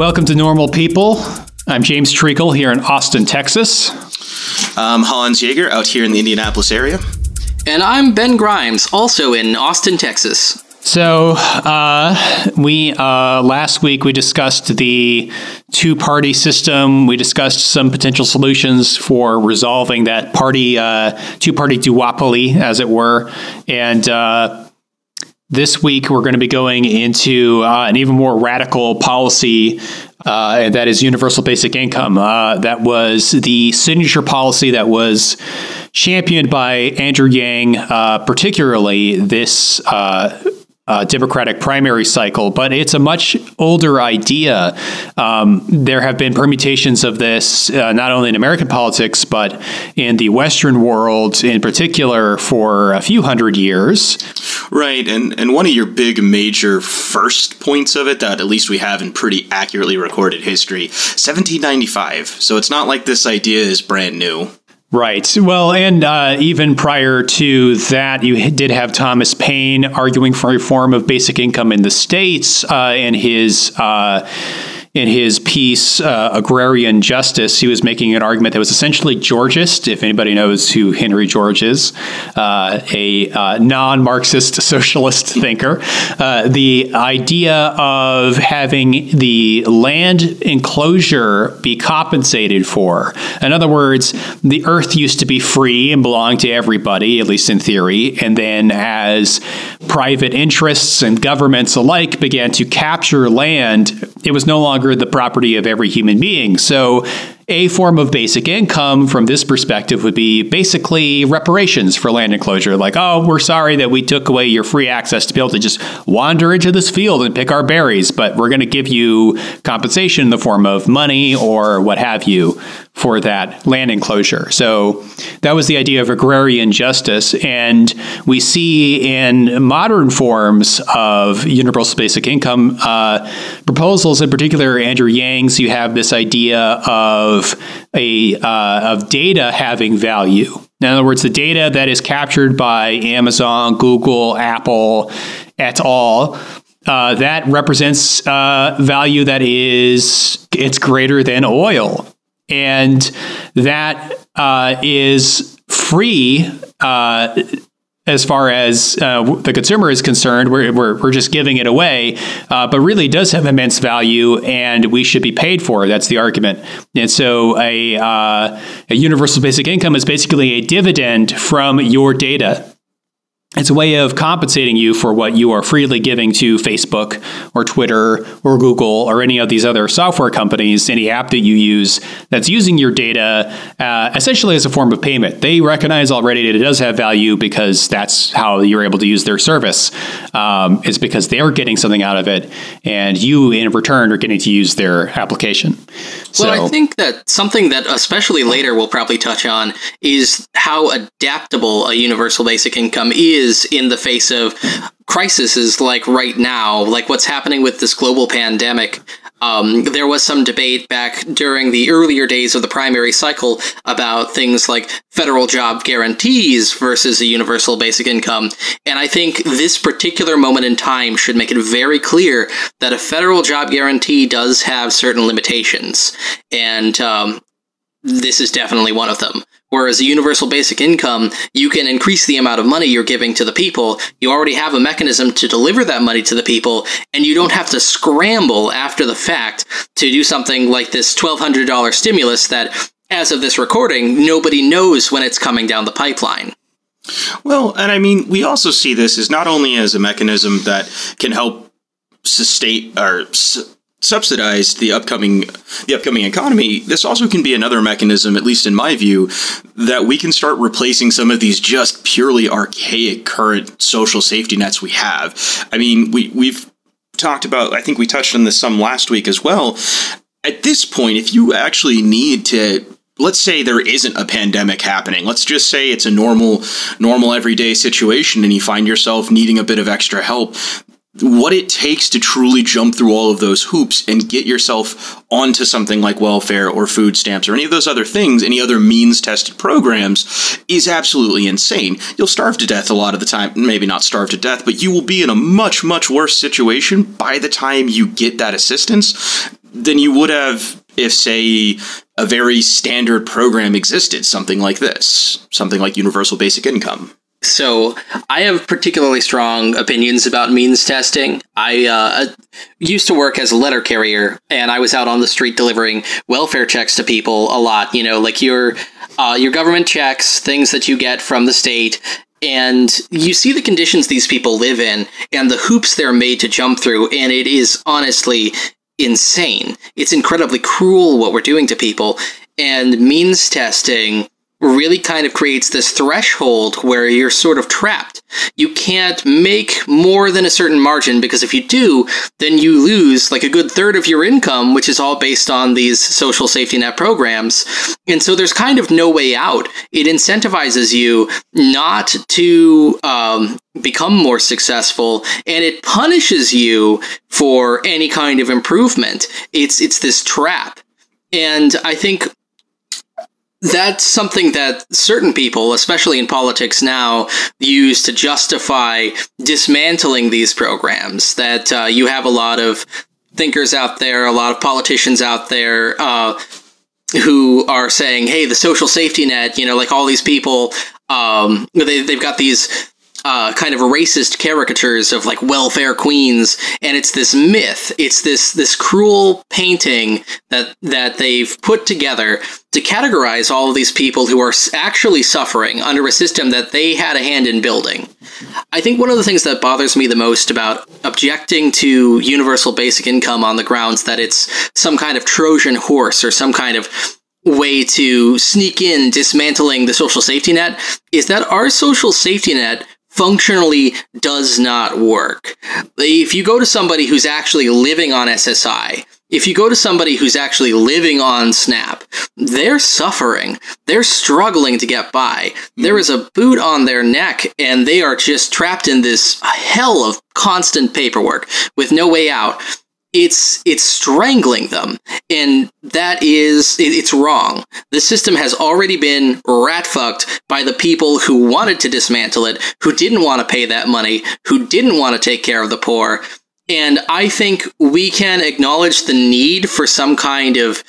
Welcome to Normal People. I'm James Treacle here in Austin, Texas. I'm Hans Jaeger out here in the Indianapolis area. And I'm Ben Grimes, also in Austin, Texas. So, uh, we uh, last week we discussed the two party system. We discussed some potential solutions for resolving that party uh, two party duopoly, as it were, and uh, this week, we're going to be going into uh, an even more radical policy, uh, that is universal basic income. Uh, that was the signature policy that was championed by Andrew Yang, uh, particularly this uh, Democratic primary cycle, but it's a much older idea. Um, there have been permutations of this uh, not only in American politics, but in the Western world in particular for a few hundred years. Right, and, and one of your big major first points of it that at least we have in pretty accurately recorded history 1795. So it's not like this idea is brand new. Right. Well, and uh, even prior to that, you did have Thomas Paine arguing for a reform of basic income in the states uh, in his. Uh, in his piece, uh, Agrarian Justice, he was making an argument that was essentially Georgist. If anybody knows who Henry George is, uh, a uh, non Marxist socialist thinker. Uh, the idea of having the land enclosure be compensated for. In other words, the earth used to be free and belonged to everybody, at least in theory. And then as private interests and governments alike began to capture land, it was no longer longer the property of every human being. So a form of basic income from this perspective would be basically reparations for land enclosure. Like, oh, we're sorry that we took away your free access to be able to just wander into this field and pick our berries, but we're going to give you compensation in the form of money or what have you for that land enclosure. So that was the idea of agrarian justice. And we see in modern forms of universal basic income uh, proposals, in particular, Andrew Yang's, you have this idea of of a uh, of data having value. In other words, the data that is captured by Amazon, Google, Apple, et al. Uh, that represents uh, value that is it's greater than oil, and that uh, is free uh, as far as uh, the consumer is concerned, we're, we're, we're just giving it away, uh, but really does have immense value and we should be paid for. That's the argument. And so a, uh, a universal basic income is basically a dividend from your data it's a way of compensating you for what you are freely giving to Facebook or Twitter or Google or any of these other software companies, any app that you use that's using your data uh, essentially as a form of payment. They recognize already that it does have value because that's how you're able to use their service. Um, it's because they're getting something out of it, and you in return are getting to use their application. So, well, I think that something that especially later we'll probably touch on is how adaptable a universal basic income is in the face of crises like right now, like what's happening with this global pandemic. Um, there was some debate back during the earlier days of the primary cycle about things like federal job guarantees versus a universal basic income. And I think this particular moment in time should make it very clear that a federal job guarantee does have certain limitations. And um, this is definitely one of them. Whereas a universal basic income, you can increase the amount of money you're giving to the people. You already have a mechanism to deliver that money to the people, and you don't have to scramble after the fact to do something like this $1,200 stimulus that, as of this recording, nobody knows when it's coming down the pipeline. Well, and I mean, we also see this as not only as a mechanism that can help sustain or subsidize the upcoming the upcoming economy this also can be another mechanism at least in my view that we can start replacing some of these just purely archaic current social safety nets we have. I mean we we've talked about i think we touched on this some last week as well. At this point if you actually need to let's say there isn't a pandemic happening. Let's just say it's a normal normal everyday situation and you find yourself needing a bit of extra help what it takes to truly jump through all of those hoops and get yourself onto something like welfare or food stamps or any of those other things, any other means tested programs, is absolutely insane. You'll starve to death a lot of the time. Maybe not starve to death, but you will be in a much, much worse situation by the time you get that assistance than you would have if, say, a very standard program existed, something like this, something like universal basic income. So I have particularly strong opinions about means testing. I uh, used to work as a letter carrier, and I was out on the street delivering welfare checks to people a lot. You know, like your uh, your government checks, things that you get from the state, and you see the conditions these people live in and the hoops they're made to jump through, and it is honestly insane. It's incredibly cruel what we're doing to people, and means testing really kind of creates this threshold where you're sort of trapped. You can't make more than a certain margin because if you do, then you lose like a good third of your income, which is all based on these social safety net programs. And so there's kind of no way out. It incentivizes you not to um, become more successful and it punishes you for any kind of improvement. It's, it's this trap. And I think that's something that certain people, especially in politics now, use to justify dismantling these programs. That uh, you have a lot of thinkers out there, a lot of politicians out there. Uh, who are saying, "Hey, the social safety net," you know, like all these people, um, they, they've got these uh, kind of racist caricatures of like welfare queens, and it's this myth. It's this this cruel painting that that they've put together to categorize all of these people who are actually suffering under a system that they had a hand in building. I think one of the things that bothers me the most about objecting to universal basic income on the grounds that it's some kind of Trojan horse or some kind of way to sneak in dismantling the social safety net is that our social safety net functionally does not work. If you go to somebody who's actually living on SSI, if you go to somebody who's actually living on Snap, they're suffering. They're struggling to get by. There hmm. is a boot on their neck, and they are just trapped in this hell of constant paperwork with no way out it's it's strangling them. And that is it's wrong. The system has already been rat fucked by the people who wanted to dismantle it who didn't want to pay that money who didn't want to take care of the poor. And i think we can acknowledge the need for some kind of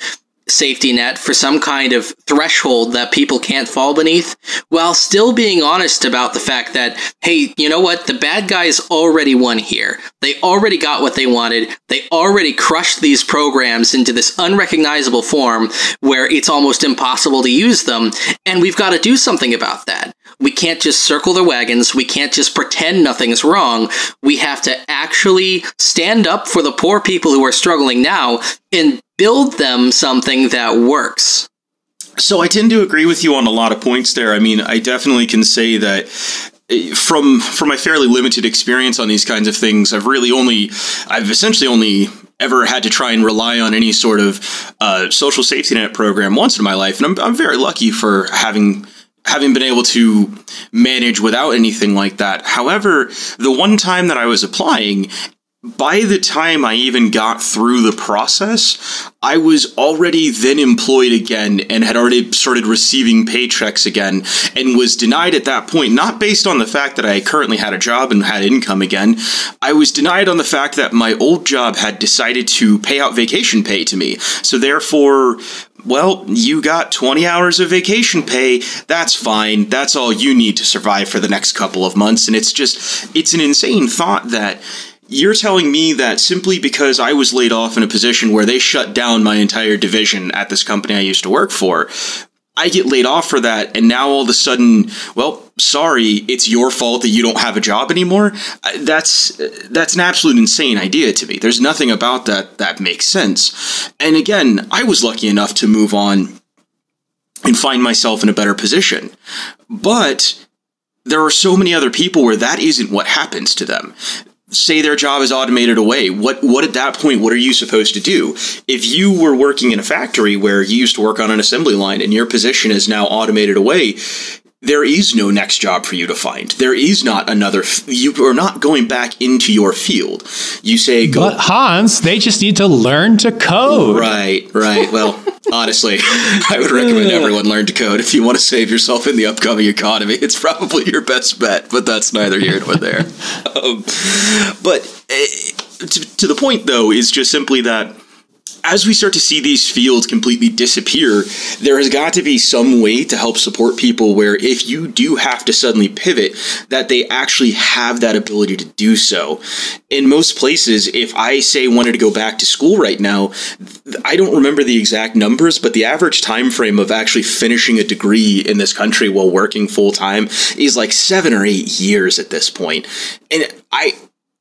safety net for some kind of threshold that people can't fall beneath while still being honest about the fact that hey you know what? The bad guys already won here. They already got what they wanted. They already crushed these programs into this unrecognizable form where it's almost impossible to use them. And we've got to do something about that. We can't just circle the wagons. We can't just pretend nothing's wrong. We have to actually stand up for the poor people who are struggling now and build them something that works. So I tend to agree with you on a lot of points there. I mean, I definitely can say that eh, from from my fairly limited experience on these kinds of things, I've really only I've essentially only ever had to try and rely on any sort of uh, social safety net program once in my life, and I'm I'm very lucky for having having been able to manage without anything like that. However, the one time that I was applying, by the time I even got through the process, I was already then employed again and had already started receiving paychecks again and was denied at that point, not based on the fact that I currently had a job and had income again. I was denied on the fact that my old job had decided to pay out vacation pay to me. So therefore, well, you got 20 hours of vacation pay. That's fine. That's all you need to survive for the next couple of months. And it's just, it's an insane thought that you're telling me that simply because I was laid off in a position where they shut down my entire division at this company I used to work for, I get laid off for that, and now all of a sudden, well, sorry, it's your fault that you don't have a job anymore. Uh, that's uh, that's an absolute insane idea to me. There's nothing about that that makes sense. And again, I was lucky enough to move on and find myself in a better position, but there are so many other people where that isn't what happens to them say their job is automated away what what at that point what are you supposed to do? If you were working in a factory where you used to work on an assembly line and your position is now automated away there is no next job for you to find. There is not another. You are not going back into your field. You say, go. But Hans, they just need to learn to code. Right, right. Well, honestly, I would recommend everyone learn to code if you want to save yourself in the upcoming economy. It's probably your best bet, but that's neither here nor there. Um, but uh, to, to the point, though, is just simply that as we start to see these fields completely disappear, there has got to be some way to help support people where if you do have to suddenly pivot, that they actually have that ability to do so. In most places, if I say wanted to go back to school right now, I don't remember the exact numbers, but the average time frame of actually finishing a degree in this country while working full time is like 7 or 8 years at this point. And I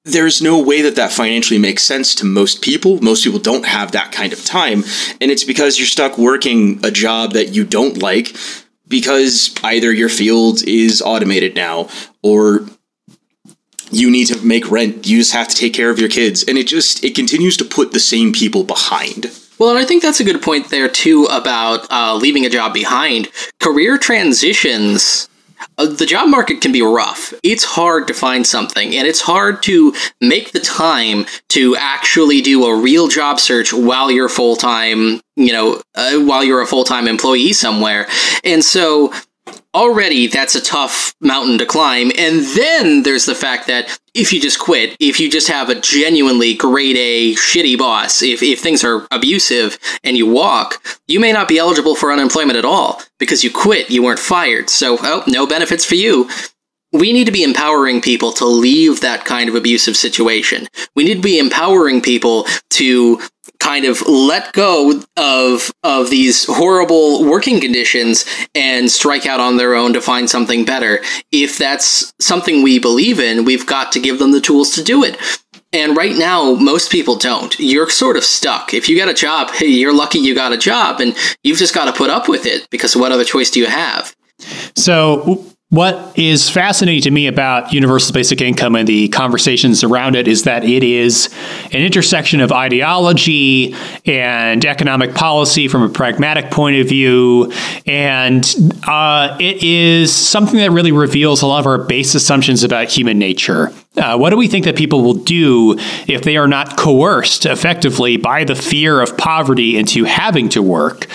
there's no way that that financially makes sense to most people. Most people don't have that kind of time. And it's because you're stuck working a job that you don't like because either your field is automated now or you need to make rent. You just have to take care of your kids. And it just, it continues to put the same people behind. Well, and I think that's a good point there too about uh, leaving a job behind. Career transitions the job market can be rough. It's hard to find something, and it's hard to make the time to actually do a real job search while you're full time, you know, uh, while you're a full time employee somewhere. And so already that's a tough mountain to climb. And then there's the fact that if you just quit, if you just have a genuinely grade A shitty boss, if, if things are abusive and you walk, you may not be eligible for unemployment at all because you quit, you weren't fired. So, oh, no benefits for you. We need to be empowering people to leave that kind of abusive situation. We need to be empowering people to kind of let go of of these horrible working conditions and strike out on their own to find something better. If that's something we believe in, we've got to give them the tools to do it. And right now, most people don't. You're sort of stuck. If you got a job, hey, you're lucky you got a job, and you've just got to put up with it because what other choice do you have? So, what is fascinating to me about universal basic income and the conversations around it is that it is an intersection of ideology and economic policy from a pragmatic point of view. And uh, it is something that really reveals a lot of our base assumptions about human nature. Uh, what do we think that people will do if they are not coerced effectively by the fear of poverty into having to work?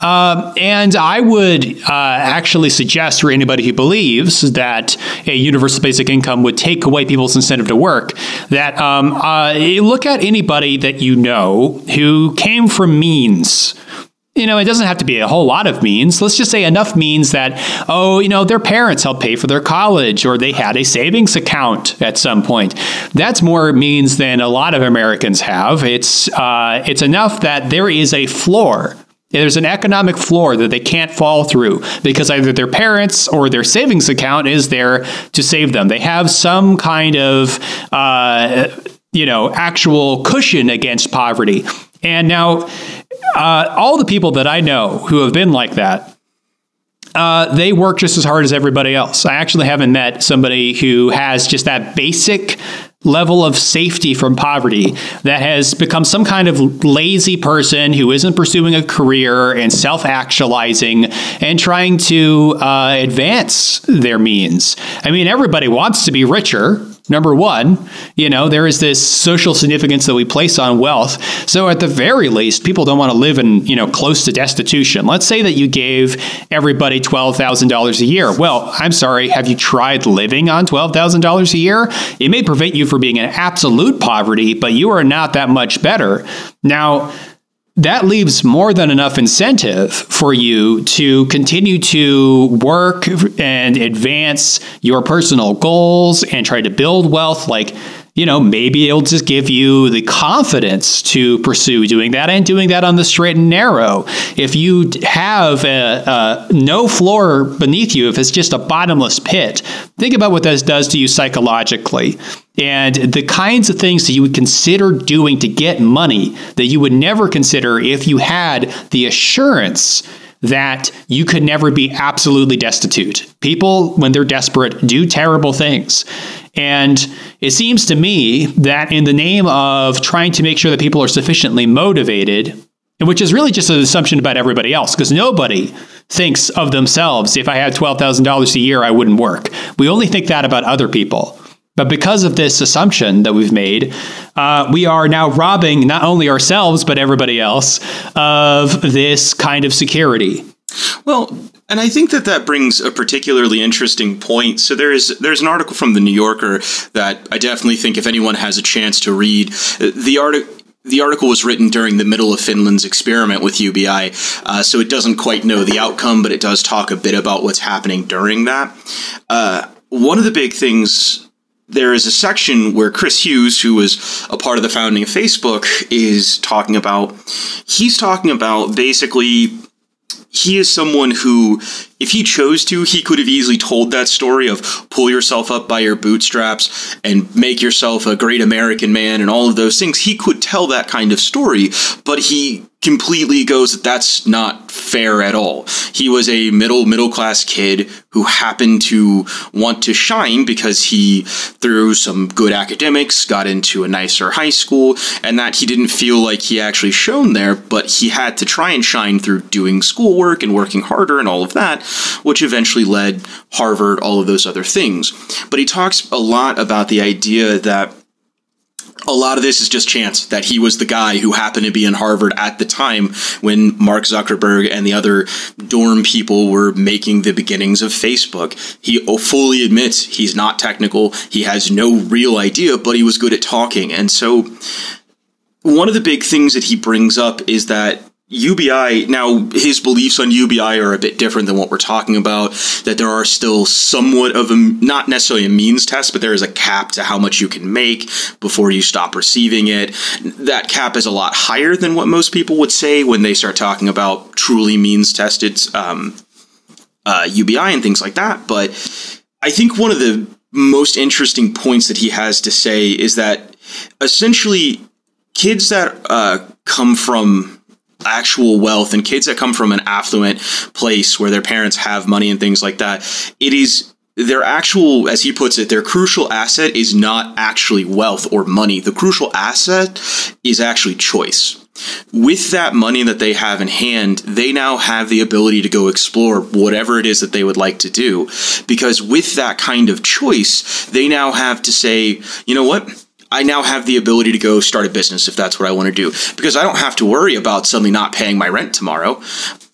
Uh, and I would uh, actually suggest for anybody who believes that a universal basic income would take away people's incentive to work that um, uh, look at anybody that you know who came from means you know, it doesn't have to be a whole lot of means. Let's just say enough means that, oh, you know, their parents helped pay for their college or they had a savings account at some point. That's more means than a lot of Americans have. It's, uh, it's enough that there is a floor. There's an economic floor that they can't fall through because either their parents or their savings account is there to save them. They have some kind of, uh, you know, actual cushion against poverty. And now, uh, all the people that I know who have been like that, uh, they work just as hard as everybody else. I actually haven't met somebody who has just that basic level of safety from poverty that has become some kind of lazy person who isn't pursuing a career and self actualizing and trying to uh, advance their means. I mean, everybody wants to be richer. Number one, you know, there is this social significance that we place on wealth. So at the very least, people don't want to live in, you know, close to destitution. Let's say that you gave everybody $12,000 a year. Well, I'm sorry, have you tried living on $12,000 a year? It may prevent you from being in absolute poverty, but you are not that much better. Now, that leaves more than enough incentive for you to continue to work and advance your personal goals and try to build wealth. Like you know, maybe it'll just give you the confidence to pursue doing that and doing that on the straight and narrow. If you have a, a no floor beneath you, if it's just a bottomless pit, think about what this does to you psychologically and the kinds of things that you would consider doing to get money that you would never consider if you had the assurance that you could never be absolutely destitute. People, when they're desperate, do terrible things. And it seems to me that in the name of trying to make sure that people are sufficiently motivated, which is really just an assumption about everybody else, because nobody thinks of themselves, if I had $12,000 a year, I wouldn't work. We only think that about other people. But because of this assumption that we've made, uh, we are now robbing not only ourselves, but everybody else of this kind of security. Well, and I think that that brings a particularly interesting point. So there is there's an article from the New Yorker that I definitely think if anyone has a chance to read, the article the article was written during the middle of Finland's experiment with UBI, uh, so it doesn't quite know the outcome, but it does talk a bit about what's happening during that. Uh, one of the big things there is a section where Chris Hughes, who was a part of the founding of Facebook, is talking about. He's talking about basically he is someone who, if he chose to, he could have easily told that story of pull yourself up by your bootstraps and make yourself a great American man and all of those things. He could tell that kind of story, but he completely goes that that's not fair at all. He was a middle middle class kid who happened to want to shine because he through some good academics got into a nicer high school and that he didn't feel like he actually shone there but he had to try and shine through doing schoolwork and working harder and all of that which eventually led Harvard all of those other things. But he talks a lot about the idea that a lot of this is just chance that he was the guy who happened to be in Harvard at the time when Mark Zuckerberg and the other dorm people were making the beginnings of Facebook. He fully admits he's not technical, he has no real idea, but he was good at talking. And so, one of the big things that he brings up is that UBI, now his beliefs on UBI are a bit different than what we're talking about. That there are still somewhat of a, not necessarily a means test, but there is a cap to how much you can make before you stop receiving it. That cap is a lot higher than what most people would say when they start talking about truly means tested um, uh, UBI and things like that. But I think one of the most interesting points that he has to say is that essentially kids that uh, come from actual wealth and kids that come from an affluent place where their parents have money and things like that, it is their actual, as he puts it, their crucial asset is not actually wealth or money. The crucial asset is actually choice. With that money that they have in hand, they now have the ability to go explore whatever it is that they would like to do. Because with that kind of choice, they now have to say, you know what? I now have the ability to go start a business if that's what I want to do because I don't have to worry about suddenly not paying my rent tomorrow.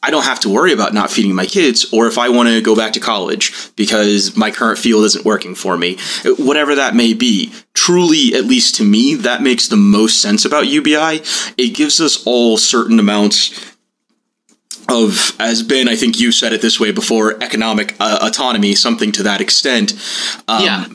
I don't have to worry about not feeding my kids or if I want to go back to college because my current field isn't working for me. Whatever that may be, truly, at least to me, that makes the most sense about UBI. It gives us all certain amounts of, as Ben, I think you said it this way before, economic uh, autonomy, something to that extent. Um, yeah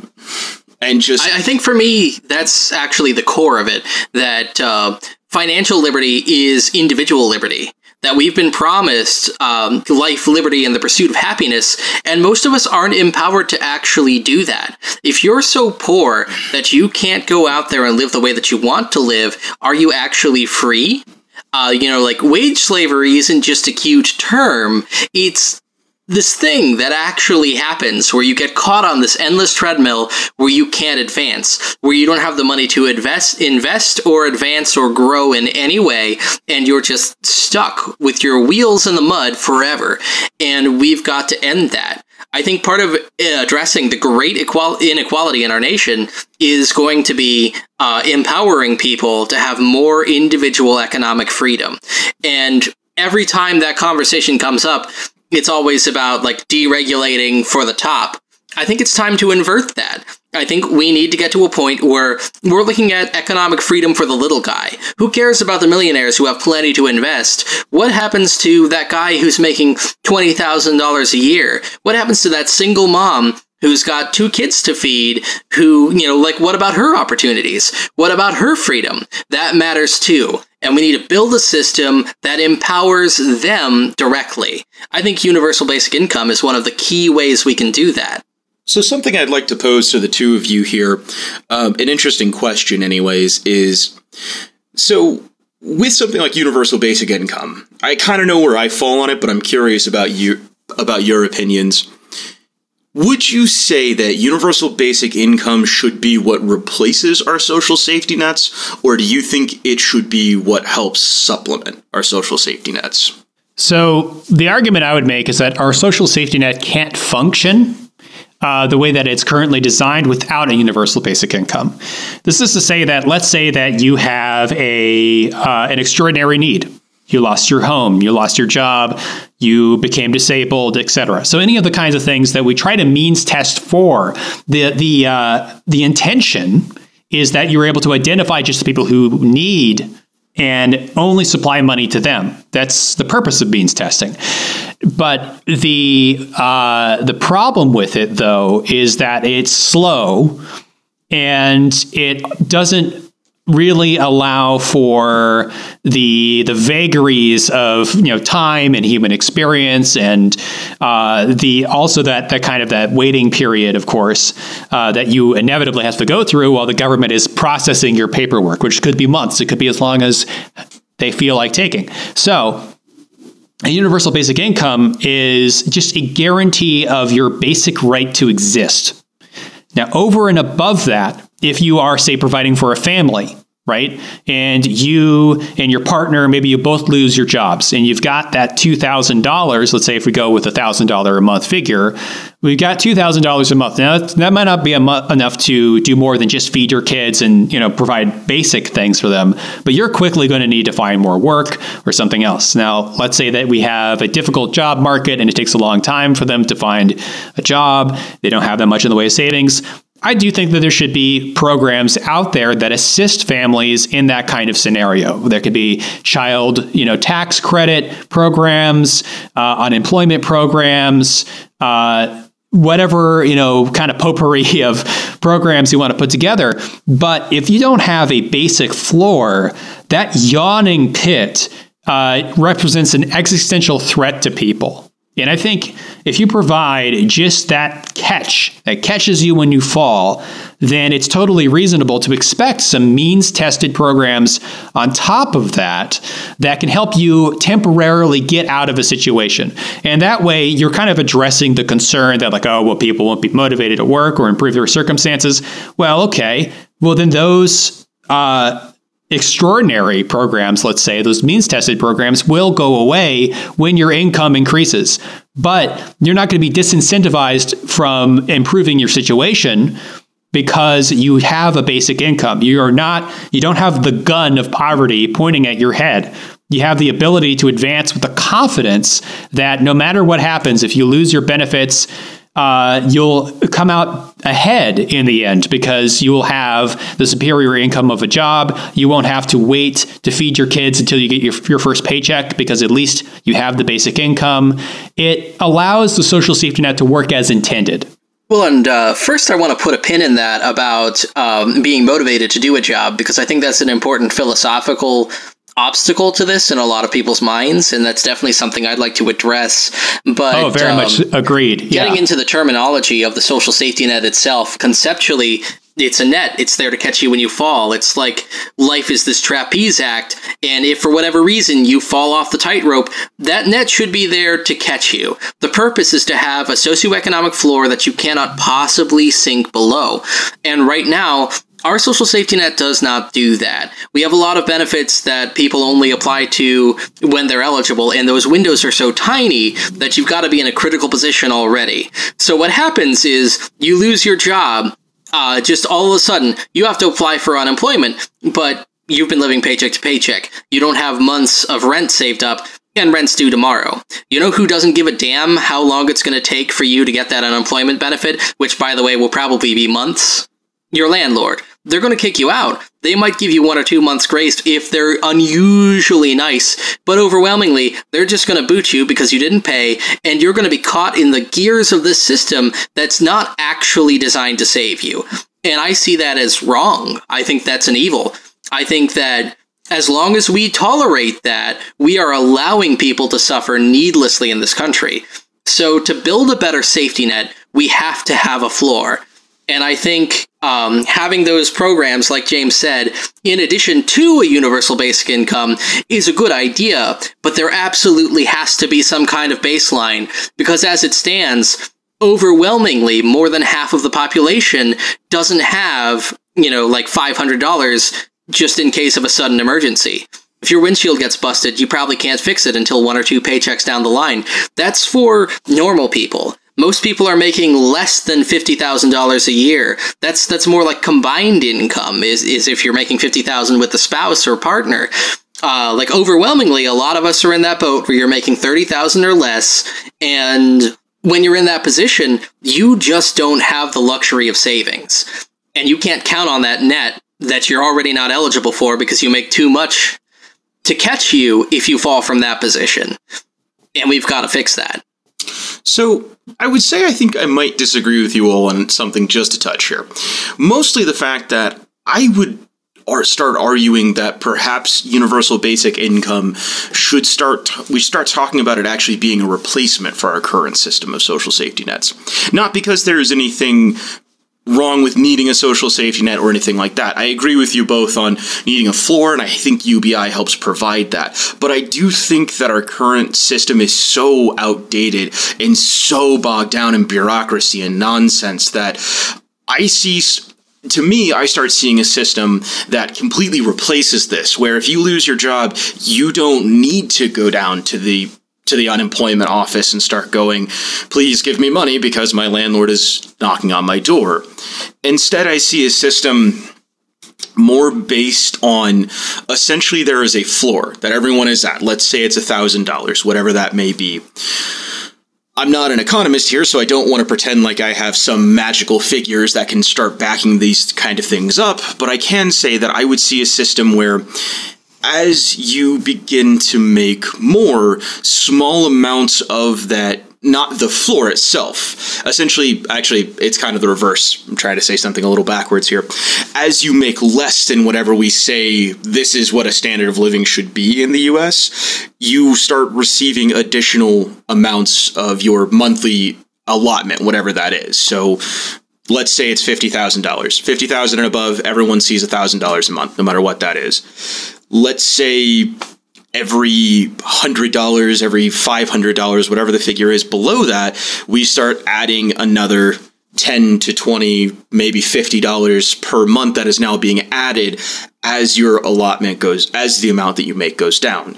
and just I, I, think for me that's actually the core of it that uh, financial liberty is individual liberty that we've been promised um, life, liberty, and the pursuit of happiness, and most of us aren't empowered to actually do that. If you're so poor that you can't go out there and live the way that you want to live, are you actually free? Uh, you know, like wage slavery isn't just a cute term, it's this thing that actually happens where you get caught on this endless treadmill where you can't advance, where you don't have the money to invest, invest or advance or grow in any way, and you're just stuck with your wheels in the mud forever. And we've got to end that. I think part of addressing the great inequality in our nation is going to be uh, empowering people to have more individual economic freedom. And every time that conversation comes up, it's always about like deregulating for the top. I think it's time to invert that. I think we need to get to a point where we're looking at economic freedom for the little guy. Who cares about the millionaires who have plenty to invest? What happens to that guy who's making $20,000 a year? What happens to that single mom who's got two kids to feed, who, you know, like, what about her opportunities? What about her freedom? That matters too. And we need to build a system that empowers them directly. I think universal basic income is one of the key ways we can do that. So, something I'd like to pose to the two of you here, um, an interesting question, anyways, is so with something like universal basic income, I kind of know where I fall on it, but I'm curious about you about your opinions. Would you say that universal basic income should be what replaces our social safety nets, or do you think it should be what helps supplement our social safety nets? So, the argument I would make is that our social safety net can't function uh, the way that it's currently designed without a universal basic income. This is to say that let's say that you have a uh, an extraordinary need you lost your home, you lost your job, you became disabled, etc. So any of the kinds of things that we try to means test for, the the uh, the intention is that you're able to identify just the people who need and only supply money to them. That's the purpose of means testing. But the uh, the problem with it, though, is that it's slow and it doesn't really allow for the the vagaries of you know time and human experience and uh, the also that that kind of that waiting period of course uh, that you inevitably have to go through while the government is processing your paperwork which could be months. It could be as long as they feel like taking. So a universal basic income is just a guarantee of your basic right to exist. Now over and above that if you are, say, providing for a family, right? And you and your partner, maybe you both lose your jobs and you've got that $2,000. Let's say if we go with a $1,000 a month figure, we've got $2,000 a month. Now, that might not be enough to do more than just feed your kids and, you know, provide basic things for them, but you're quickly going to need to find more work or something else. Now, let's say that we have a difficult job market and it takes a long time for them to find a job. They don't have that much in the way of savings. I do think that there should be programs out there that assist families in that kind of scenario. There could be child, you know, tax credit programs, uh, unemployment programs, uh, whatever you know, kind of potpourri of programs you want to put together. But if you don't have a basic floor, that yawning pit uh, represents an existential threat to people. And I think if you provide just that catch that catches you when you fall, then it's totally reasonable to expect some means tested programs on top of that that can help you temporarily get out of a situation. And that way, you're kind of addressing the concern that, like, oh, well, people won't be motivated to work or improve their circumstances. Well, okay. Well, then those uh, extraordinary programs, let's say, those means tested programs will go away when your income increases. But you're not going to be disincentivized from improving your situation because you have a basic income. You are not you don't have the gun of poverty pointing at your head. You have the ability to advance with the confidence that no matter what happens, if you lose your benefits, uh, you'll come out ahead in the end because you will have the superior income of a job. You won't have to wait to feed your kids until you get your, your first paycheck because at least you have the basic income. It allows the social safety net to work as intended. Well, and uh, first, I want to put a pin in that about um, being motivated to do a job because I think that's an important philosophical obstacle to this in a lot of people's minds, and that's definitely something I'd like to address. But oh, very um, much agreed. Getting yeah. into the terminology of the social safety net itself, conceptually, it's a net. It's there to catch you when you fall. It's like life is this trapeze act, and if for whatever reason you fall off the tightrope, that net should be there to catch you. The purpose is to have a socioeconomic floor that you cannot possibly sink below. And right now, our social safety net does not do that. We have a lot of benefits that people only apply to when they're eligible, and those windows are so tiny that you've got to be in a critical position already. So what happens is you lose your job, uh, just all of a sudden you have to apply for unemployment, but you've been living paycheck to paycheck. You don't have months of rent saved up, and rent's due tomorrow. You know who doesn't give a damn how long it's going to take for you to get that unemployment benefit, which, by the way, will probably be months? Your landlord they're going to kick you out. They might give you one or two months grace if they're unusually nice, but overwhelmingly, they're just going to boot you because you didn't pay, and you're going to be caught in the gears of this system that's not actually designed to save you. And I see that as wrong. I think that's an evil. I think that as long as we tolerate that, we are allowing people to suffer needlessly in this country. So, to build a better safety net, we have to have a floor. And I think um, having those programs, like James said, in addition to a universal basic income, is a good idea. But there absolutely has to be some kind of baseline because, as it stands, overwhelmingly more than half of the population doesn't have, you know, like $500 just in case of a sudden emergency. If your windshield gets busted, you probably can't fix it until one or two paychecks down the line. That's for normal people. Most people are making less than fifty thousand dollars a year. That's that's more like combined income. Is is if you're making fifty thousand with a spouse or partner. Uh, like overwhelmingly, a lot of us are in that boat where you're making thirty thousand or less, and when you're in that position, you just don't have the luxury of savings, and you can't count on that net that you're already not eligible for because you make too much to catch you if you fall from that position. And we've got to fix that. So, I would say I think I might disagree with you all on something just a touch here. Mostly the fact that I would start arguing that perhaps universal basic income should start we start talking about it actually being a replacement for our current system of social safety nets not because there is anything wrong with needing a social safety net or anything like that. I agree with you both on needing a floor, and I think UBI helps provide that. But I do think that our current system is so outdated and so bogged down in bureaucracy and nonsense that I see to me, I start seeing a system that completely replaces this, where if you lose your job, you don't need to go down to the to the unemployment office and start going, please give me money because my landlord is knocking on my door. Instead, I see a system more based on essentially there is a floor that everyone is at. Let's say it's a thousand dollars, whatever that may be. I'm not an economist here, so I don't want to pretend like I have some magical figures that can start backing these kind of things up, but I can say that I would see a system where as you begin to make more, small amounts of that not the floor itself. Essentially, actually, it's kind of the reverse. I'm trying to say something a little backwards here. As you make less than whatever we say this is what a standard of living should be in the US, you start receiving additional amounts of your monthly allotment, whatever that is. So let's say it's $50,000. 50,000 and above, everyone sees $1,000 a month, no matter what that is. Let's say every hundred dollars, every five hundred dollars, whatever the figure is below that, we start adding another 10 to 20 maybe 50 dollars per month that is now being added as your allotment goes as the amount that you make goes down.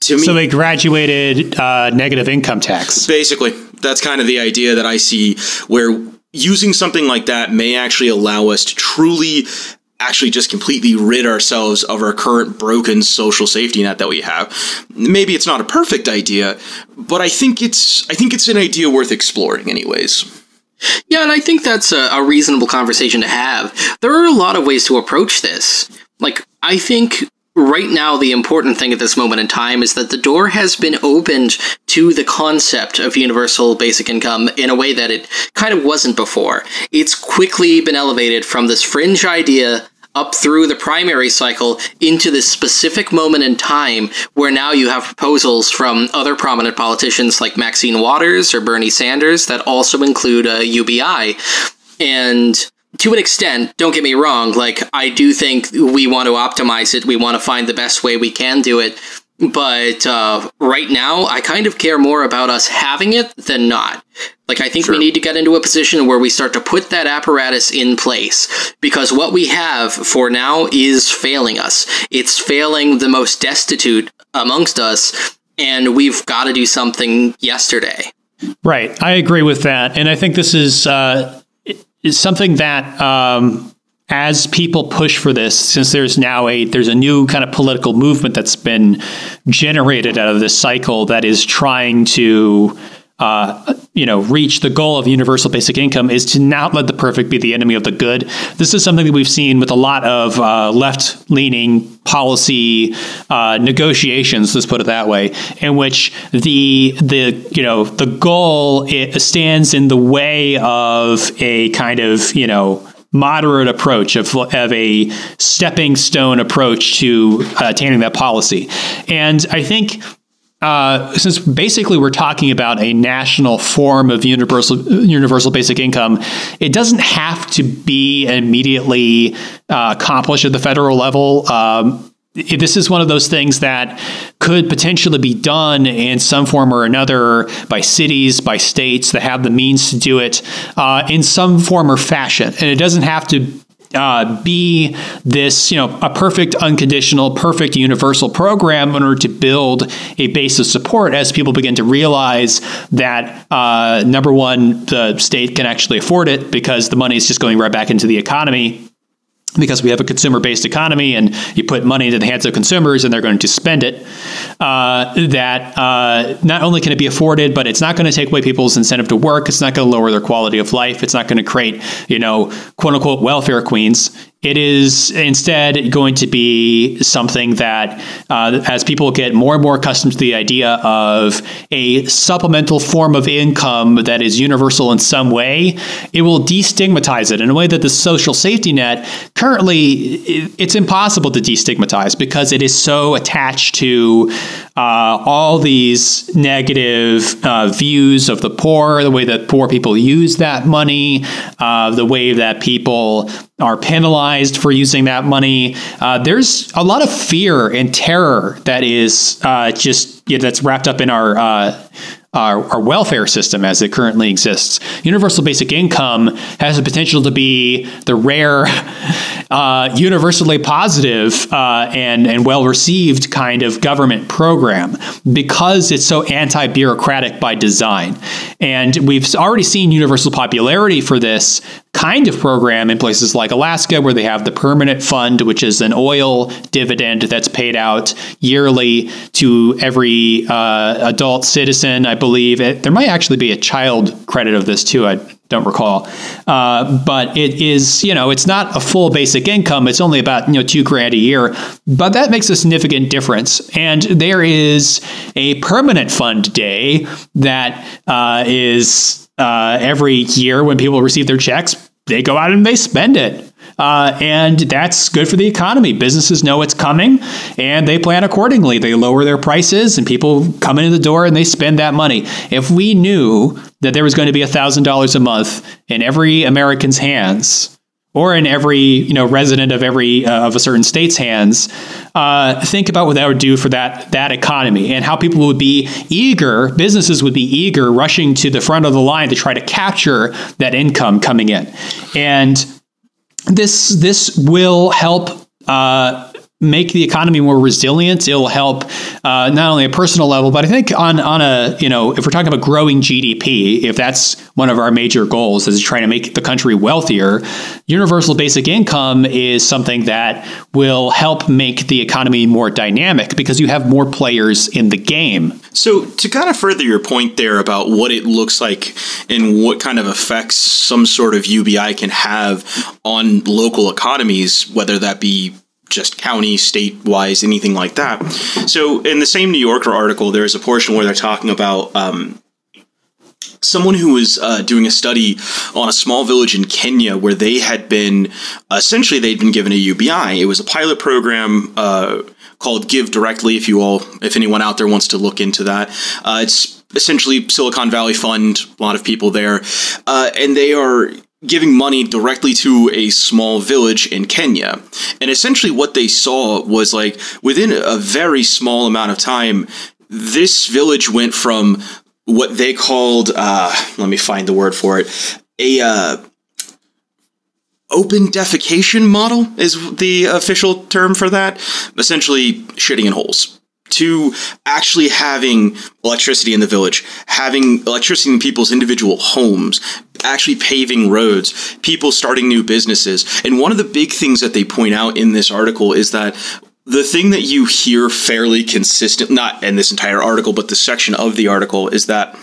To me so they graduated uh, negative income tax. Basically that's kind of the idea that i see where using something like that may actually allow us to truly actually just completely rid ourselves of our current broken social safety net that we have. Maybe it's not a perfect idea, but I think it's I think it's an idea worth exploring anyways. Yeah, and I think that's a, a reasonable conversation to have. There are a lot of ways to approach this. Like I think right now the important thing at this moment in time is that the door has been opened to the concept of universal basic income in a way that it kind of wasn't before. It's quickly been elevated from this fringe idea up through the primary cycle into this specific moment in time where now you have proposals from other prominent politicians like Maxine Waters or Bernie Sanders that also include uh, a UBI. And to an extent, don't get me wrong, like I do think we want to optimize it. We want to find the best way we can do it. But uh, right now, I kind of care more about us having it than not. Like, I think sure. we need to get into a position where we start to put that apparatus in place because what we have for now is failing us. It's failing the most destitute amongst us, and we've got to do something yesterday. Right. I agree with that. And I think this is, uh, is something that um, as people push for this, since there's now a there's a new kind of political movement that's been generated out of this cycle that is trying to uh, you know, reach the goal of universal basic income is to not let the perfect be the enemy of the good. This is something that we've seen with a lot of uh, left-leaning policy uh, negotiations. Let's put it that way, in which the the you know the goal it stands in the way of a kind of you know moderate approach of, of a stepping stone approach to attaining that policy. And I think uh, since basically we're talking about a national form of universal universal basic income, it doesn't have to be immediately uh, accomplished at the federal level. Um, this is one of those things that could potentially be done in some form or another by cities, by states that have the means to do it uh, in some form or fashion. And it doesn't have to uh, be this, you know, a perfect unconditional, perfect universal program in order to build a base of support as people begin to realize that uh, number one, the state can actually afford it because the money is just going right back into the economy because we have a consumer based economy and you put money into the hands of consumers and they're going to spend it, uh, that uh, not only can it be afforded, but it's not going to take away people's incentive to work. It's not going to lower their quality of life. It's not going to create, you know, quote unquote welfare queens. It is instead going to be something that, uh, as people get more and more accustomed to the idea of a supplemental form of income that is universal in some way, it will destigmatize it in a way that the social safety net currently it's impossible to destigmatize because it is so attached to uh, all these negative uh, views of the poor, the way that poor people use that money, uh, the way that people are penalized for using that money. Uh, there's a lot of fear and terror that is uh, just yeah, that's wrapped up in our uh, our, our, welfare system as it currently exists. Universal basic income has the potential to be the rare, uh, universally positive uh, and, and well received kind of government program because it's so anti bureaucratic by design. And we've already seen universal popularity for this kind of program in places like Alaska, where they have the permanent fund, which is an oil dividend that's paid out yearly to every uh, adult citizen. I believe it, there might actually be a child credit of this too. I don't recall, uh, but it is you know it's not a full basic income. It's only about you know two grand a year, but that makes a significant difference. And there is a permanent fund day that uh, is uh, every year when people receive their checks, they go out and they spend it. Uh, and that's good for the economy. Businesses know it's coming and they plan accordingly. They lower their prices and people come into the door and they spend that money. If we knew that there was going to be $1,000 a month in every American's hands, or in every you know resident of every uh, of a certain state's hands. Uh, think about what that would do for that that economy and how people would be eager, businesses would be eager, rushing to the front of the line to try to capture that income coming in, and this this will help. Uh, make the economy more resilient. It'll help uh, not only a personal level, but I think on on a you know if we're talking about growing GDP, if that's one of our major goals is trying to make the country wealthier, universal basic income is something that will help make the economy more dynamic because you have more players in the game. So to kind of further your point there about what it looks like and what kind of effects some sort of UBI can have on local economies, whether that be just county, state wise, anything like that. So, in the same New Yorker article, there's a portion where they're talking about um, someone who was uh, doing a study on a small village in Kenya where they had been essentially they'd been given a UBI. It was a pilot program. Uh, called GiveDirectly. If you all, if anyone out there wants to look into that, uh, it's essentially Silicon Valley Fund. A lot of people there, uh, and they are giving money directly to a small village in Kenya. And essentially what they saw was like within a very small amount of time, this village went from what they called, uh, let me find the word for it, a, uh, open defecation model is the official term for that. Essentially, shitting in holes to actually having electricity in the village, having electricity in people's individual homes, actually paving roads, people starting new businesses. And one of the big things that they point out in this article is that the thing that you hear fairly consistent, not in this entire article, but the section of the article, is that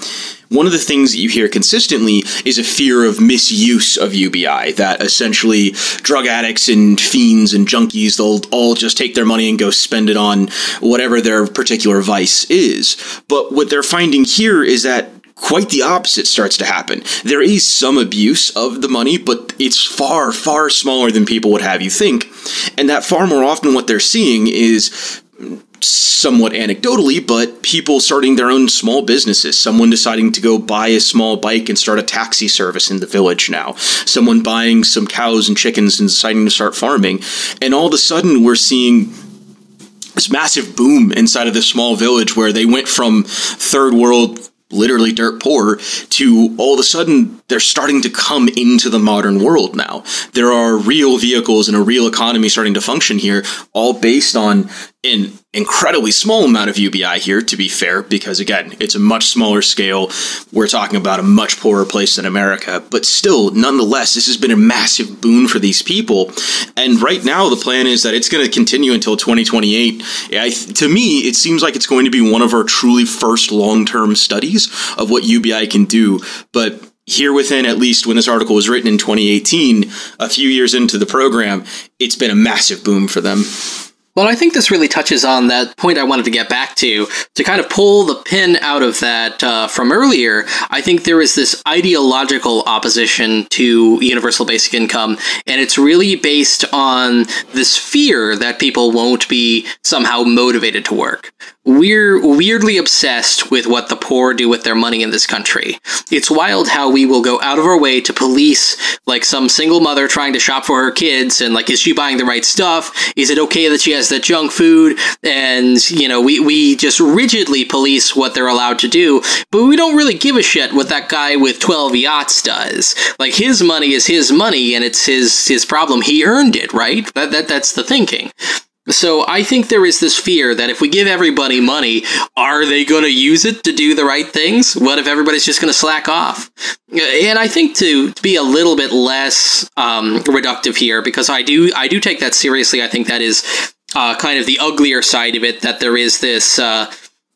one of the things that you hear consistently is a fear of misuse of UBI, that essentially drug addicts and fiends and junkies, they'll all just take their money and go spend it on whatever their particular vice is. But what they're finding here is that quite the opposite starts to happen. There is some abuse of the money, but it's far, far smaller than people would have you think. And that far more often what they're seeing is somewhat anecdotally, but people starting their own small businesses. Someone deciding to go buy a small bike and start a taxi service in the village now. Someone buying some cows and chickens and deciding to start farming. And all of a sudden, we're seeing this massive boom inside of this small village where they went from third world literally dirt poor to all of a sudden they're starting to come into the modern world now. There are real vehicles and a real economy starting to function here, all based on an incredibly small amount of UBI here, to be fair, because again, it's a much smaller scale. We're talking about a much poorer place than America, but still, nonetheless, this has been a massive boon for these people. And right now, the plan is that it's going to continue until 2028. I, to me, it seems like it's going to be one of our truly first long term studies of what UBI can do. But here within at least when this article was written in 2018, a few years into the program, it's been a massive boom for them. Well, I think this really touches on that point I wanted to get back to. To kind of pull the pin out of that uh, from earlier, I think there is this ideological opposition to universal basic income, and it's really based on this fear that people won't be somehow motivated to work. We're weirdly obsessed with what the poor do with their money in this country. It's wild how we will go out of our way to police like some single mother trying to shop for her kids and like is she buying the right stuff? Is it okay that she has the junk food? And you know, we we just rigidly police what they're allowed to do, but we don't really give a shit what that guy with 12 yachts does. Like his money is his money and it's his his problem. He earned it, right? That, that that's the thinking. So I think there is this fear that if we give everybody money, are they going to use it to do the right things? What if everybody's just going to slack off? And I think to, to be a little bit less um, reductive here, because I do I do take that seriously. I think that is uh, kind of the uglier side of it. That there is this. Uh,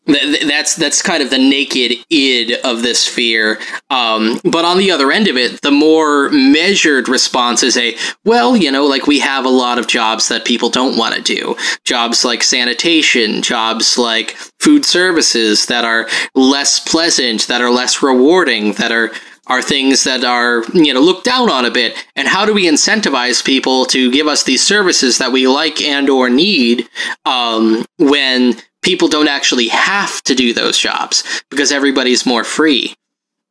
that's that's kind of the naked id of this fear. Um, but on the other end of it, the more measured response is a well, you know, like we have a lot of jobs that people don't want to do, jobs like sanitation, jobs like food services that are less pleasant, that are less rewarding, that are are things that are you know looked down on a bit and how do we incentivize people to give us these services that we like and or need um, when people don't actually have to do those jobs because everybody's more free.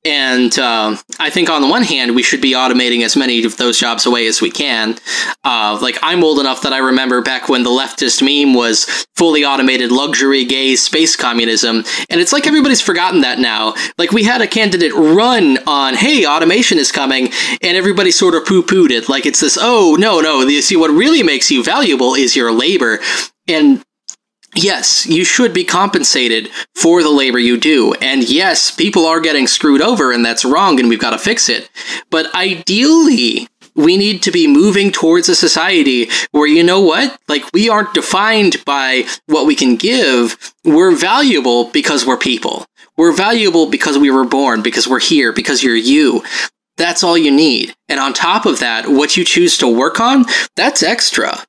And uh, I think on the one hand, we should be automating as many of those jobs away as we can. Uh, like, I'm old enough that I remember back when the leftist meme was fully automated luxury gay space communism. And it's like everybody's forgotten that now. Like, we had a candidate run on, hey, automation is coming, and everybody sort of poo pooed it. Like, it's this, oh, no, no, you see, what really makes you valuable is your labor. And yes, you should be compensated for the labor you do. And yes, people are getting screwed over and that's wrong and we've got to fix it. But ideally, we need to be moving towards a society where you know what? Like we aren't defined by what we can give. We're valuable because we're people. We're valuable because we were born, because we're here, because you're you. That's all you need. And on top of that, what you choose to work on, that's extra.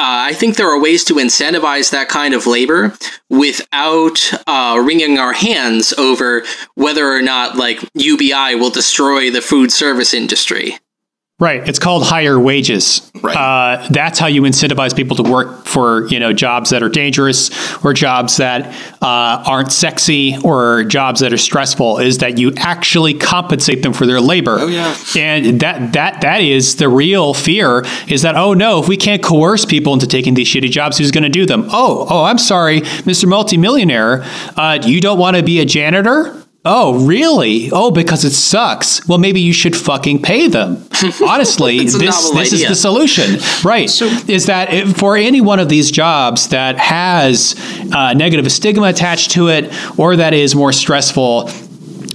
Uh, I think there are ways to incentivize that kind of labor without uh, wringing our hands over whether or not, like, UBI will destroy the food service industry. Right. It's called higher wages. Right. Uh, that's how you incentivize people to work for you know jobs that are dangerous or jobs that uh, aren't sexy or jobs that are stressful. Is that you actually compensate them for their labor? Oh yeah. And that that that is the real fear. Is that oh no, if we can't coerce people into taking these shitty jobs, who's going to do them? Oh oh, I'm sorry, Mr. Multimillionaire. Uh, you don't want to be a janitor? Oh, really? Oh, because it sucks. Well, maybe you should fucking pay them. Honestly, this this is the solution, right? So, is that it, for any one of these jobs that has uh, negative stigma attached to it, or that is more stressful,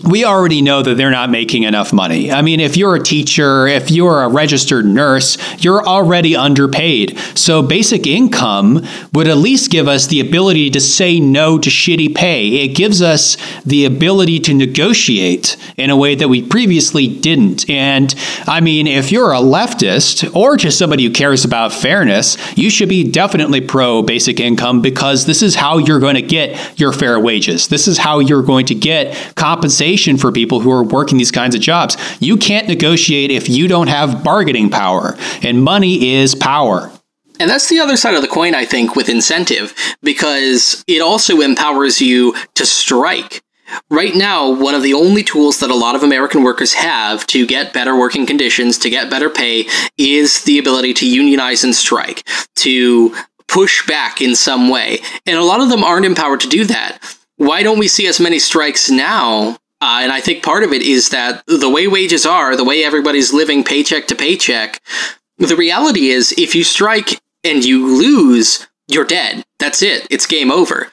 we already know that they're not making enough money. I mean, if you're a teacher, if you're a registered nurse, you're already underpaid. So basic income would at least give us the ability to say no to shitty pay. It gives us the ability to negotiate in a way that we previously didn't. And I mean, if you're a leftist or just somebody who cares about fairness, you should be definitely pro basic income because this is how you're going to get your fair wages. This is how you're going to get compensation for people who are working these kinds of jobs. You can't negotiate if you don't have bargaining power, and money is power. And that's the other side of the coin, I think, with incentive, because it also empowers you to strike. Right now, one of the only tools that a lot of American workers have to get better working conditions, to get better pay, is the ability to unionize and strike, to push back in some way. And a lot of them aren't empowered to do that. Why don't we see as many strikes now uh, and I think part of it is that the way wages are, the way everybody's living paycheck to paycheck, the reality is if you strike and you lose, you're dead. That's it. It's game over.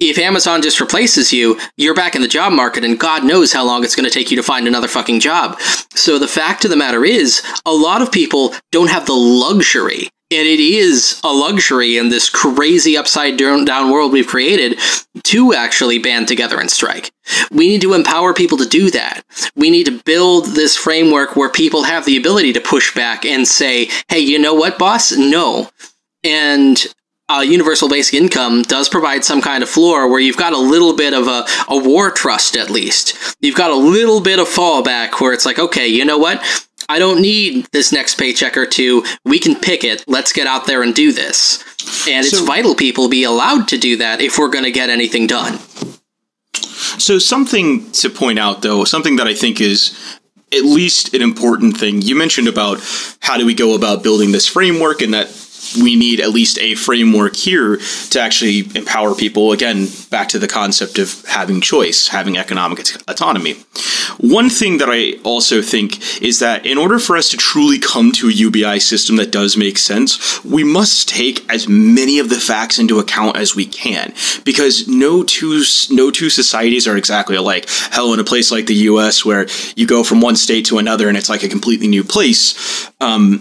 If Amazon just replaces you, you're back in the job market, and God knows how long it's going to take you to find another fucking job. So the fact of the matter is, a lot of people don't have the luxury And it is a luxury in this crazy upside down world we've created to actually band together and strike. We need to empower people to do that. We need to build this framework where people have the ability to push back and say, hey, you know what, boss? No. And uh, universal basic income does provide some kind of floor where you've got a little bit of a, a war trust at least. You've got a little bit of fallback where it's like, okay, you know what? I don't need this next paycheck or two. We can pick it. Let's get out there and do this. And it's so, vital people be allowed to do that if we're going to get anything done. So, something to point out, though, something that I think is at least an important thing. You mentioned about how do we go about building this framework and that we need at least a framework here to actually empower people. Again, back to the concept of having choice, having economic autonomy. One thing that I also think is that in order for us to truly come to a UBI system that does make sense, we must take as many of the facts into account as we can, because no two no two societies are exactly alike. Hell, in a place like the U.S., where you go from one state to another and it's like a completely new place. Um,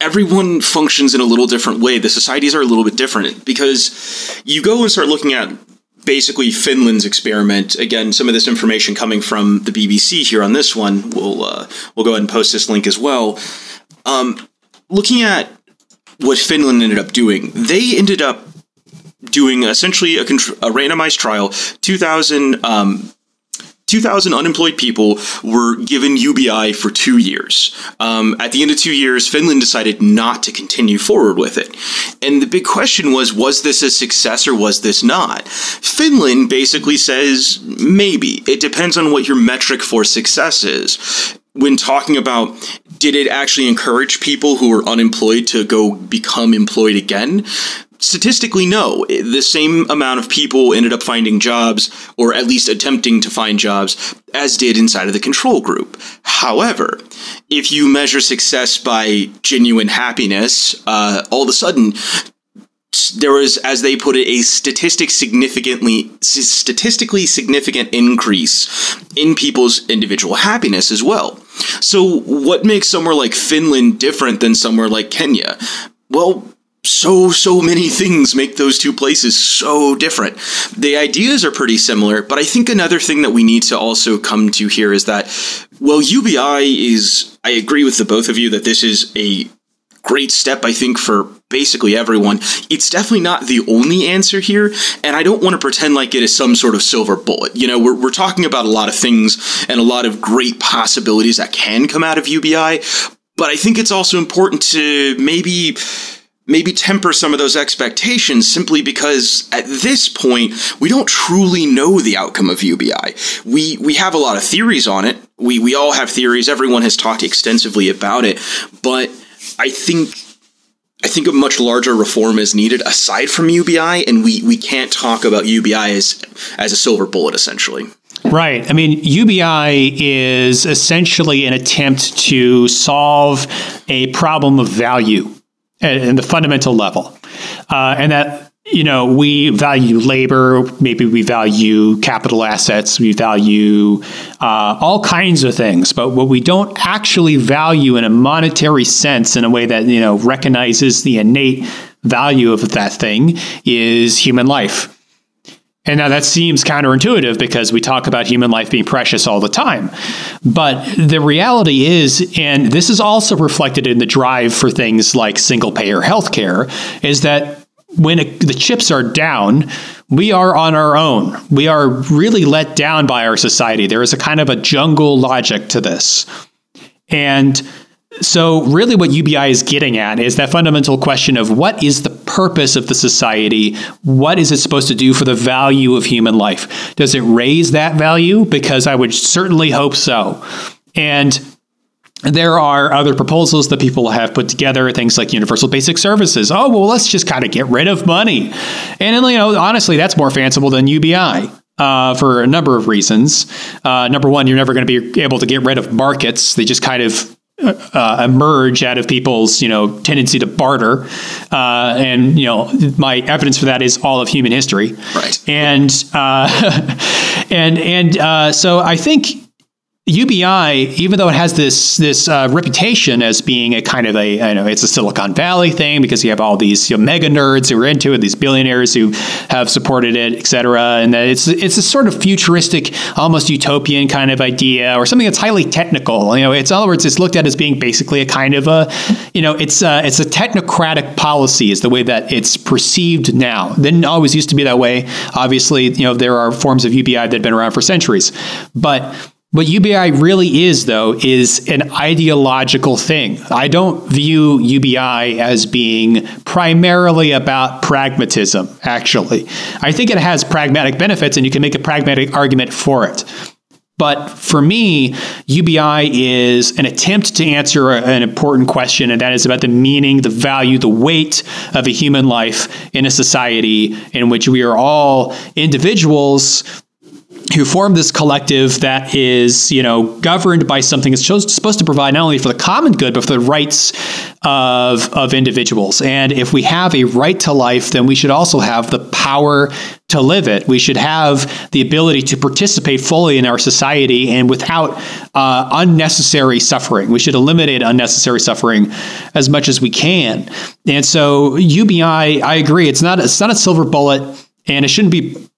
everyone functions in a little different way. The societies are a little bit different because you go and start looking at basically Finland's experiment. Again, some of this information coming from the BBC here on this one. We'll uh, we'll go ahead and post this link as well. Um, looking at what Finland ended up doing, they ended up doing essentially a, contr- a randomized trial, 2,000 um, 2,000 unemployed people were given UBI for two years. Um, at the end of two years, Finland decided not to continue forward with it. And the big question was was this a success or was this not? Finland basically says maybe. It depends on what your metric for success is when talking about did it actually encourage people who were unemployed to go become employed again? Statistically, no. The same amount of people ended up finding jobs, or at least attempting to find jobs, as did inside of the control group. However, if you measure success by genuine happiness, uh, all of a sudden, there was, as they put it, a statistic significantly statistically significant increase in people's individual happiness as well. So, what makes somewhere like Finland different than somewhere like Kenya? Well, so so many things make those two places so different. The ideas are pretty similar, but I think another thing that we need to also come to here is that well UBI is I agree with the both of you that this is a great step I think for basically everyone. It's definitely not the only answer here, and I don't want to pretend like it is some sort of silver bullet. You know, we're, we're talking about a lot of things and a lot of great possibilities that can come out of UBI, but I think it's also important to maybe maybe temper some of those expectations simply because at this point we don't truly know the outcome of UBI. We we have a lot of theories on it. We we all have theories. Everyone has talked extensively about it, but I think I think a much larger reform is needed aside from UBI, and we, we can't talk about UBI as as a silver bullet essentially. Right. I mean, UBI is essentially an attempt to solve a problem of value in the fundamental level, uh, and that you know we value labor, maybe we value capital assets, we value uh, all kinds of things, but what we don't actually value in a monetary sense, in a way that you know recognizes the innate value of that thing, is human life. And now that seems counterintuitive because we talk about human life being precious all the time. But the reality is, and this is also reflected in the drive for things like single payer healthcare, is that when it, the chips are down, we are on our own. We are really let down by our society. There is a kind of a jungle logic to this. And so, really, what UBI is getting at is that fundamental question of what is the purpose of the society? What is it supposed to do for the value of human life? Does it raise that value? Because I would certainly hope so. And there are other proposals that people have put together, things like universal basic services. Oh, well, let's just kind of get rid of money. And, you know, honestly, that's more fanciful than UBI. Uh, for a number of reasons. Uh, number one, you're never going to be able to get rid of markets. They just kind of uh, emerge out of people's you know tendency to barter, uh, and you know my evidence for that is all of human history. Right. And uh, and and uh, so I think UBI, even though it has this this uh, reputation as being a kind of a, I know it's a Silicon Valley thing because you have all these you know, mega nerds who are into it, these billionaires who have supported it, et cetera, and that it's it's a sort of futuristic, almost utopian kind of idea, or something that's highly technical. You know, it's in other words, it's looked at as being basically a kind of a, you know, it's a, it's a technocratic policy is the way that it's perceived now. Didn't always used to be that way. Obviously, you know, there are forms of UBI that have been around for centuries, but what UBI really is, though, is an ideological thing. I don't view UBI as being primarily about pragmatism, actually. I think it has pragmatic benefits, and you can make a pragmatic argument for it. But for me, UBI is an attempt to answer an important question, and that is about the meaning, the value, the weight of a human life in a society in which we are all individuals who formed this collective that is, you know, governed by something that's supposed to provide not only for the common good but for the rights of of individuals. And if we have a right to life, then we should also have the power to live it. We should have the ability to participate fully in our society and without uh, unnecessary suffering. We should eliminate unnecessary suffering as much as we can. And so UBI, I agree, it's not it's not a silver bullet and it shouldn't be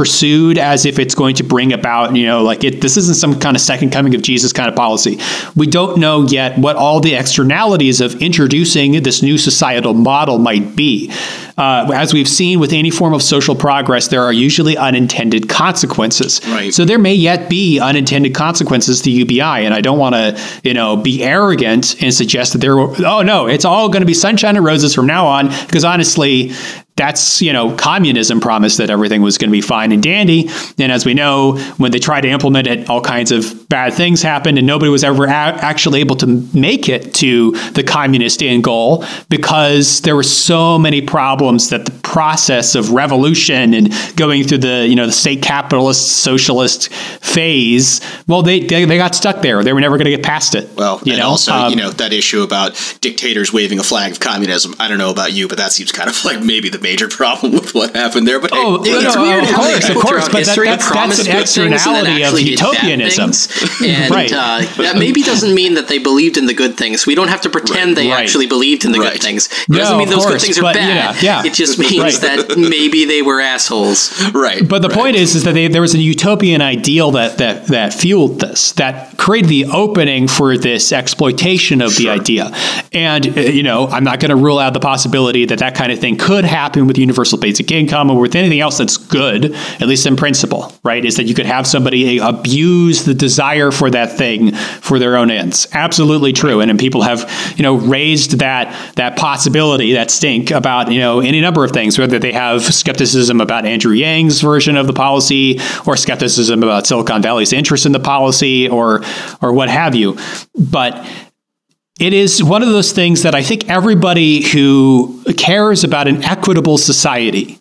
pursued as if it's going to bring about, you know, like it, this isn't some kind of second coming of Jesus kind of policy. We don't know yet what all the externalities of introducing this new societal model might be. Uh, as we've seen with any form of social progress, there are usually unintended consequences. Right. So there may yet be unintended consequences to UBI, and I don't want to, you know, be arrogant and suggest that there. Were, Oh no, it's all going to be sunshine and roses from now on. Because honestly, that's you know communism promised that everything was going to be fine and dandy. And as we know when they tried to implement it all kinds of bad things happened and nobody was ever a- actually able to make it to the communist end goal because there were so many problems that the process of revolution and going through the you know the state capitalist socialist phase well they they, they got stuck there. They were never going to get past it well you and know? also Um, you know that issue about dictators waving a flag of communism i don't know about you but that seems kind of like maybe the major problem with what happened there but hey, Oh, It's no, weird of how course, people of course, throughout but that- that's- that's an good things and then externality of actually did bad utopianism. And Right. uh, that maybe doesn't mean that they believed in the good things. We don't have to pretend they Right. actually believed in the Right. good things. It No, doesn't mean of those good things are bad. yeah, yeah. It just means Right. that maybe they were assholes. right But the right. point is, is that they, there was a utopian ideal that, that that fueled this, that created the opening for this exploitation of the idea. And uh, you know, I'm not going to rule out the possibility that that kind of thing could happen with universal basic income or with anything else that's good, at least in principle. Right? Is that you could have somebody eh, abuse the desire for that thing for their own ends. Absolutely true. And, and people have you know raised that that possibility, that stink about you know any number of things, whether they have skepticism about Andrew Yang's version of the policy or skepticism about Silicon Valley's interest in the policy or or what have you. But it is one of those things that I think everybody who cares about an equitable society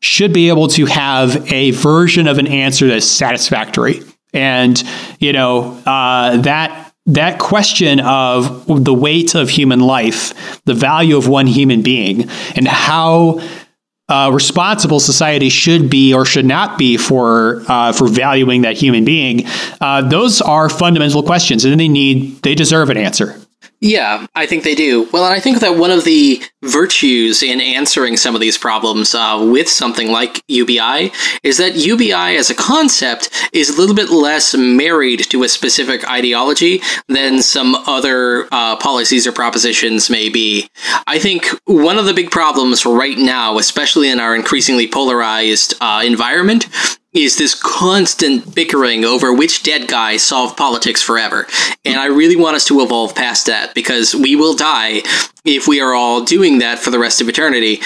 should be able to have a version of an answer that's satisfactory. And you know uh, that that question of the weight of human life, the value of one human being, and how uh, responsible society should be or should not be for uh, for valuing that human being. Uh, those are fundamental questions, and they need they deserve an answer. Yeah, I think they do. Well, and I think that one of the virtues in answering some of these problems uh, with something like UBI is that UBI as a concept is a little bit less married to a specific ideology than some other uh, policies or propositions may be. I think one of the big problems right now, especially in our increasingly polarized uh, environment, is this constant bickering over which dead guy solved politics forever. And I really want us to evolve past that because we will die if we are all doing that for the rest of eternity.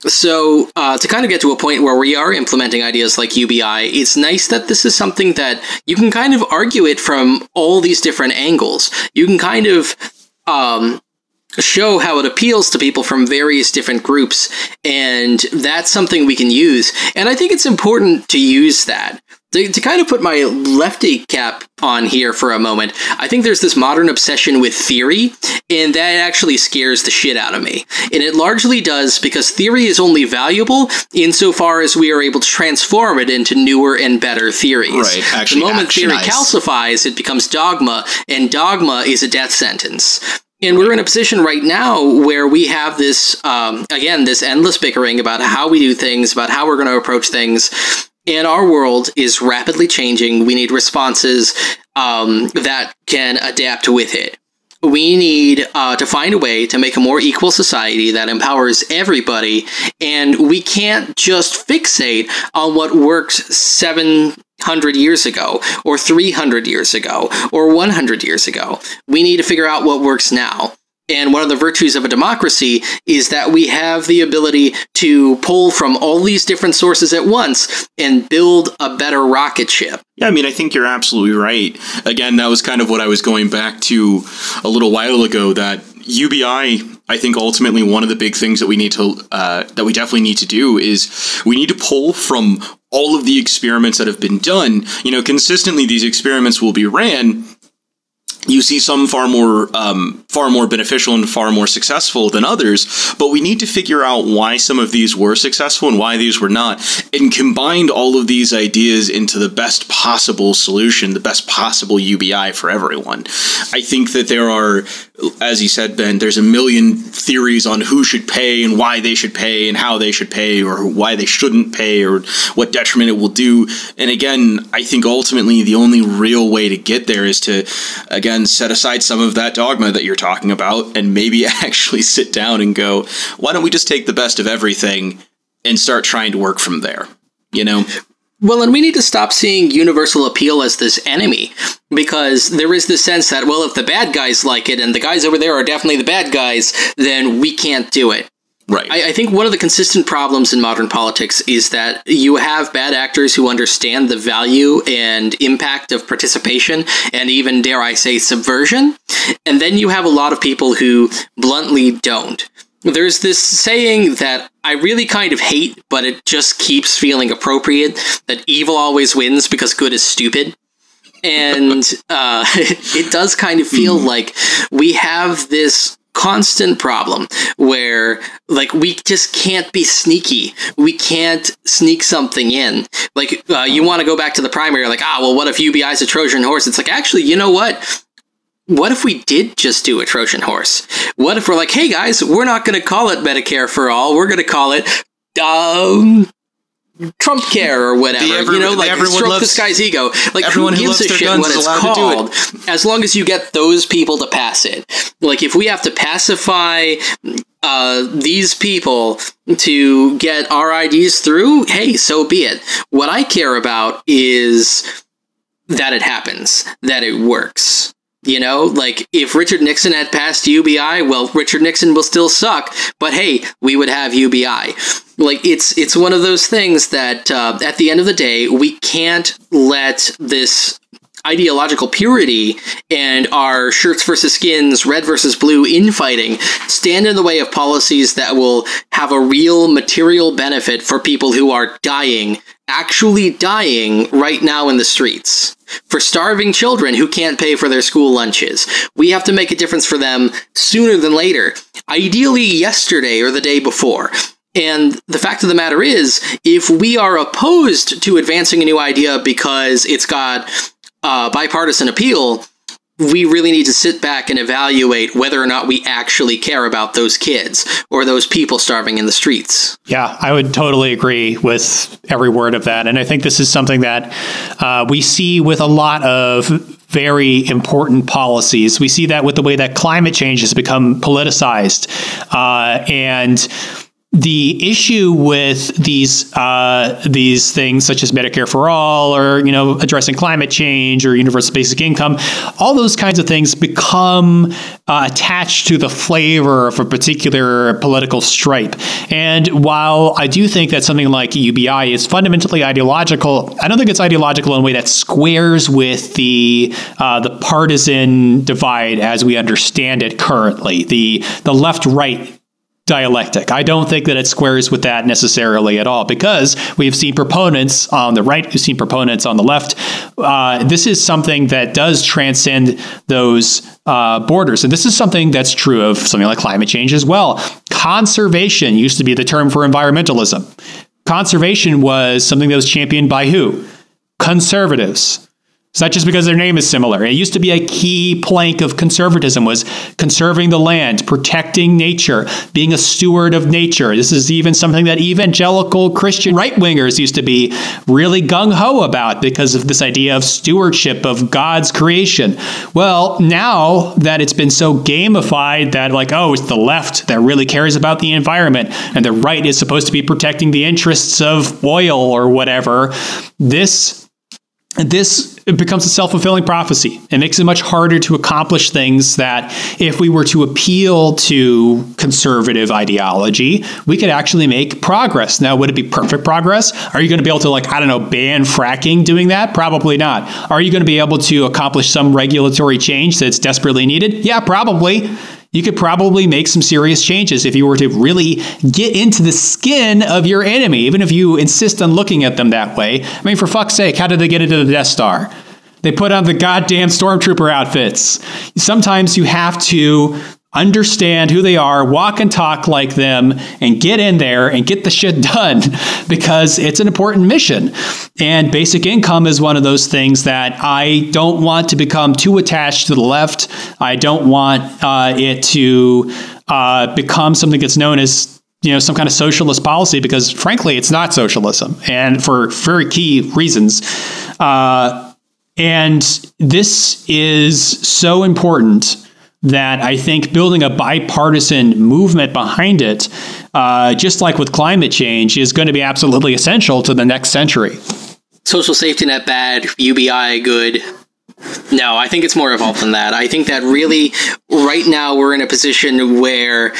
So, uh, to kind of get to a point where we are implementing ideas like UBI, it's nice that this is something that you can kind of argue it from all these different angles. You can kind of um, show how it appeals to people from various different groups and that's something we can use and i think it's important to use that to, to kind of put my lefty cap on here for a moment, I think there's this modern obsession with theory, and that actually scares the shit out of me. And it largely does because theory is only valuable insofar as we are able to transform it into newer and better theories. Right. Actually, the moment theory calcifies, it becomes dogma, and dogma is a death sentence. And we're in a position right now where we have this, um, again, this endless bickering about how we do things, about how we're going to approach things. And our world is rapidly changing. We need responses um, that can adapt with it. We need uh, to find a way to make a more equal society that empowers everybody. And we can't just fixate on what worked 700 years ago, or 300 years ago, or 100 years ago. We need to figure out what works now. And one of the virtues of a democracy is that we have the ability to pull from all these different sources at once and build a better rocket ship. Yeah, I mean, I think you're absolutely right. Again, that was kind of what I was going back to a little while ago. That UBI, I think, ultimately one of the big things that we need to uh, that we definitely need to do is we need to pull from all of the experiments that have been done. You know, consistently these experiments will be ran. You see some far more um, far more beneficial and far more successful than others, but we need to figure out why some of these were successful and why these were not, and combine all of these ideas into the best possible solution, the best possible UBI for everyone. I think that there are, as you said, Ben, there's a million theories on who should pay and why they should pay and how they should pay or why they shouldn't pay or what detriment it will do. And again, I think ultimately the only real way to get there is to, again, set aside some of that dogma that you're talking about and maybe actually sit down and go, why don't we just take the best of everything and start trying to work from there? You know? Well, and we need to stop seeing universal appeal as this enemy because there is this sense that, well, if the bad guys like it and the guys over there are definitely the bad guys, then we can't do it. Right. I, I, think one of the consistent problems in modern politics is that you have bad actors who understand the value and impact of participation and even, dare I say, subversion. And then you have a lot of people who bluntly don't. There's this saying that I really kind of hate, but it just keeps feeling appropriate that evil always wins because good is stupid. And uh, it does kind of feel like we have this constant problem where like we just can't be sneaky we can't sneak something in like uh, you want to go back to the primary like ah well what if ubi is a trojan horse it's like actually you know what what if we did just do a Trojan horse? What if we're like, hey guys, we're not going to call it Medicare for all. We're going to call it um, Trump Care or whatever. ever- you know, like everyone stroke loves- this guy's ego. Like everyone who gives a shit what it's do it. called? As long as you get those people to pass it. Like if we have to pacify uh, these people to get our IDs through, hey, so be it. What I care about is that it happens, that it works. You know, like if Richard Nixon had passed UBI, well, Richard Nixon will still suck, but hey, we would have UBI. Like it's it's one of those things that uh, at the end of the day, we can't let this ideological purity and our shirts versus skins, red versus blue infighting stand in the way of policies that will have a real material benefit for people who are dying, actually dying right now in the streets. For starving children who can't pay for their school lunches. We have to make a difference for them sooner than later. Ideally, yesterday or the day before. And the fact of the matter is, if we are opposed to advancing a new idea because it's got uh, bipartisan appeal, we really need to sit back and evaluate whether or not we actually care about those kids or those people starving in the streets. Yeah, I would totally agree with every word of that. And I think this is something that uh, we see with a lot of very important policies. We see that with the way that climate change has become politicized. Uh, and the issue with these uh, these things such as Medicare for all or you know addressing climate change or universal basic income all those kinds of things become uh, attached to the flavor of a particular political stripe. And while I do think that something like UBI is fundamentally ideological I don't think it's ideological in a way that squares with the uh, the partisan divide as we understand it currently. The the left right dialectic. I don't think that it squares with that necessarily at all because we've seen proponents on the right, we've seen proponents on the left. Uh, this is something that does transcend those uh, borders. And this is something that's true of something like climate change as well. Conservation used to be the term for environmentalism. Conservation was something that was championed by who? Conservatives. Not just because their name is similar. It used to be a key plank of conservatism was conserving the land, protecting nature, being a steward of nature. This is even something that evangelical Christian right-wingers used to be really gung-ho about because of this idea of stewardship of God's creation. Well, now that it's been so gamified that like, oh, it's the left that really cares about the environment and the right is supposed to be protecting the interests of oil or whatever, this this becomes a self-fulfilling prophecy. It makes it much harder to accomplish things that if we were to appeal to conservative ideology, we could actually make progress. Now, would it be perfect progress? Are you going to be able to like, I don't know, ban fracking doing that? Probably not. Are you going to be able to accomplish some regulatory change that's desperately needed? Yeah, probably you could probably make some serious changes if you were to really get into the skin of your enemy, even if you insist on looking at them that way. I mean, for fuck's sake, how did they get into the Death Star? They put on the goddamn stormtrooper outfits. Sometimes you have to understand who they are, walk and talk like them, and get in there and get the shit done because it's an important mission. And basic income is one of those things that I don't want to become too attached to the left. I don't want uh, it to uh, become something that's known as you know some kind of socialist policy because frankly it's not socialism and for very key reasons uh, and this is so important that I think building a bipartisan movement behind it, uh, just like with climate change, is going to be absolutely essential to the next century. Social safety net bad, UBI good. No, I think it's more evolved than that. I think that really, right now, we're in a position where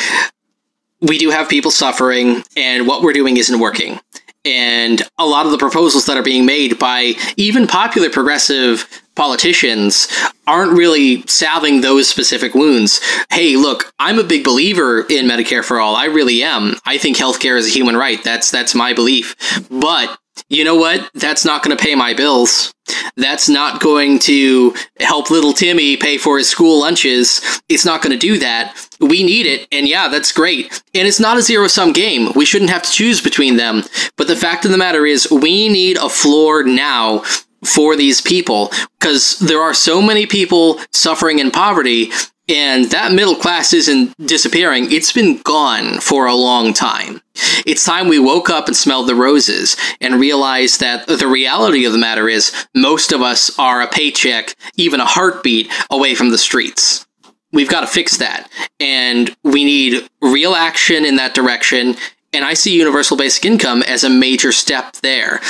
we do have people suffering, and what we're doing isn't working. And a lot of the proposals that are being made by even popular progressive politicians aren't really salving those specific wounds. Hey, look, I'm a big believer in Medicare for all. I really am. I think healthcare is a human right. That's that's my belief. But you know what? That's not going to pay my bills. That's not going to help little Timmy pay for his school lunches. It's not going to do that. We need it. And yeah, that's great. And it's not a zero sum game. We shouldn't have to choose between them. But the fact of the matter is, we need a floor now for these people because there are so many people suffering in poverty and that middle class isn't disappearing. It's been gone for a long time. It's time we woke up and smelled the roses and realized that the reality of the matter is most of us are a paycheck, even a heartbeat away from the streets. We've got to fix that. And we need real action in that direction. And I see universal basic income as a major step there.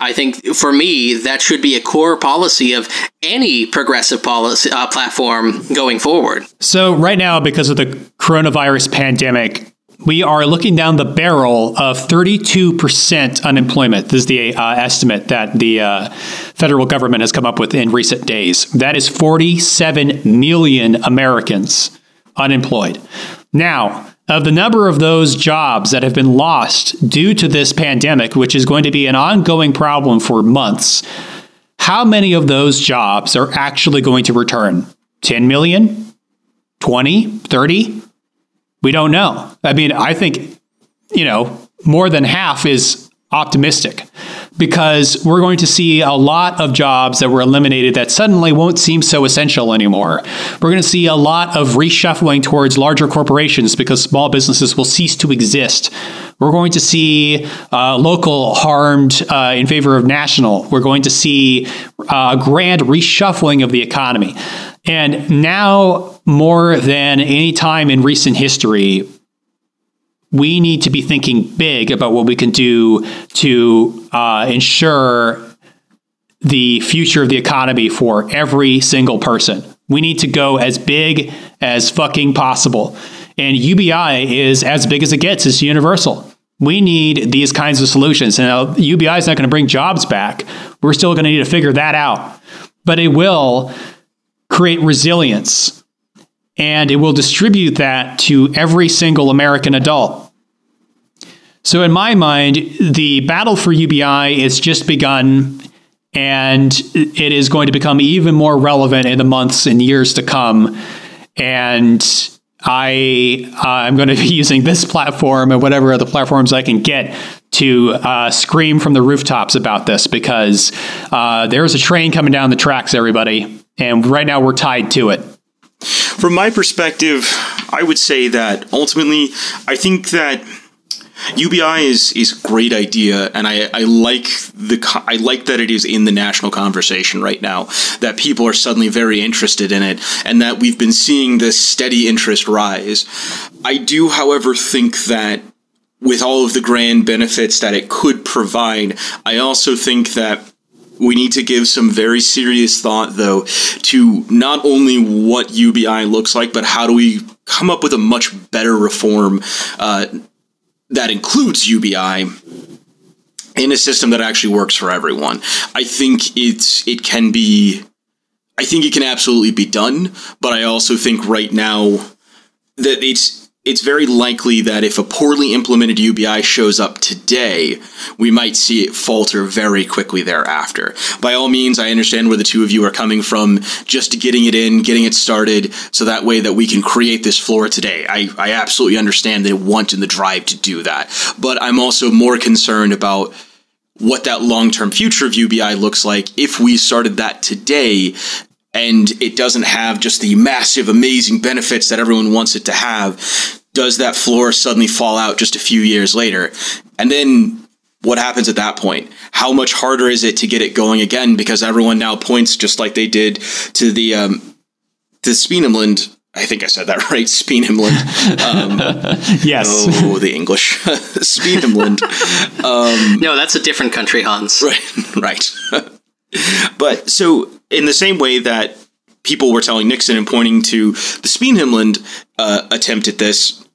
I think for me, that should be a core policy of any progressive policy uh, platform going forward. So, right now, because of the coronavirus pandemic, we are looking down the barrel of 32% unemployment. This is the uh, estimate that the uh, federal government has come up with in recent days. That is 47 million Americans unemployed. Now, of the number of those jobs that have been lost due to this pandemic, which is going to be an ongoing problem for months, how many of those jobs are actually going to return? 10 million? 20? 30? We don't know. I mean, I think, you know, more than half is optimistic because we're going to see a lot of jobs that were eliminated that suddenly won't seem so essential anymore. We're going to see a lot of reshuffling towards larger corporations because small businesses will cease to exist. We're going to see uh, local harmed uh, in favor of national. We're going to see uh, a grand reshuffling of the economy. And now, more than any time in recent history, we need to be thinking big about what we can do to uh, ensure the future of the economy for every single person. We need to go as big as fucking possible. And UBI is as big as it gets, it's universal. We need these kinds of solutions. Now, UBI is not going to bring jobs back. We're still going to need to figure that out. But it will create resilience and it will distribute that to every single American adult. So, in my mind, the battle for UBI is just begun, and it is going to become even more relevant in the months and years to come. And I I'm going to be using this platform and whatever other platforms I can get to uh, scream from the rooftops about this because uh, there's a train coming down the tracks, everybody, and right now we're tied to it. From my perspective, I would say that ultimately, I think that UBI is is a great idea, and I, I like the I like that it is in the national conversation right now. That people are suddenly very interested in it, and that we've been seeing this steady interest rise. I do, however, think that with all of the grand benefits that it could provide, I also think that we need to give some very serious thought, though, to not only what UBI looks like, but how do we come up with a much better reform uh, that includes UBI in a system that actually works for everyone. I think it's it can be I think it can absolutely be done, but I also think right now that it's it's very likely that if a poorly implemented UBI shows up today, we might see it falter very quickly thereafter. By all means, I understand where the two of you are coming from, just getting it in, getting it started, so that way that we can create this floor today. I, I absolutely understand the want and the drive to do that. But I'm also more concerned about what that long term future of UBI looks like if we started that today and it doesn't have just the massive, amazing benefits that everyone wants it to have, does that floor suddenly fall out just a few years later? And then what happens at that point? How much harder is it to get it going again? Because everyone now points just like they did to the um, to Speenhamland. I think I said that right, Speenhamland. Um, yes. Oh, the English, Speenhamland. Um, no, that's a different country, Hans. Right, right. but so in the same way that people were telling Nixon and pointing to the Speenhamland uh, attempt at this,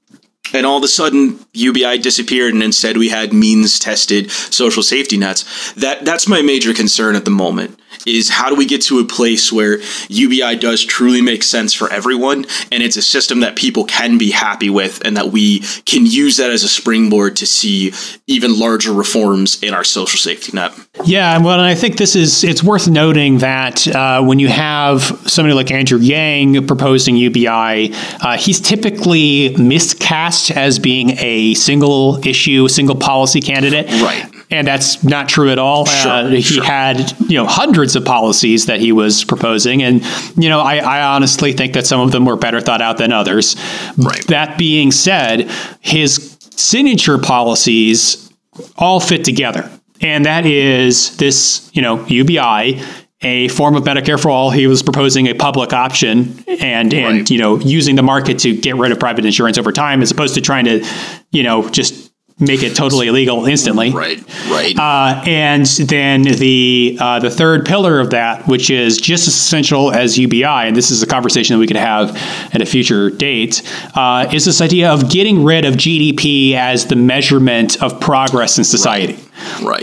and all of a sudden UBI disappeared, and instead we had means tested social safety nets. That that's my major concern at the moment is how do we get to a place where UBI does truly make sense for everyone and it's a system that people can be happy with and that we can use that as a springboard to see even larger reforms in our social safety net. Yeah, well, and I think this is it's worth noting that uh, when you have somebody like Andrew Yang proposing UBI, uh, he's typically miscast as being a single issue, single policy candidate. Right and that's not true at all. Sure, uh, he sure. had you know hundreds of policies that he was proposing, and you know I, I, honestly think that some of them were better thought out than others. Right. That being said, his signature policies all fit together, and that is this you know UBI. A form of Medicare for all. He was proposing a public option, and and Right. you know using the market to get rid of private insurance over time, as opposed to trying to, you know, just make it totally illegal instantly. Right, right. Uh, and then the uh, the third pillar of that, which is just as essential as UBI, and this is a conversation that we could have at a future date, uh, is this idea of getting rid of GDP as the measurement of progress in society. Right.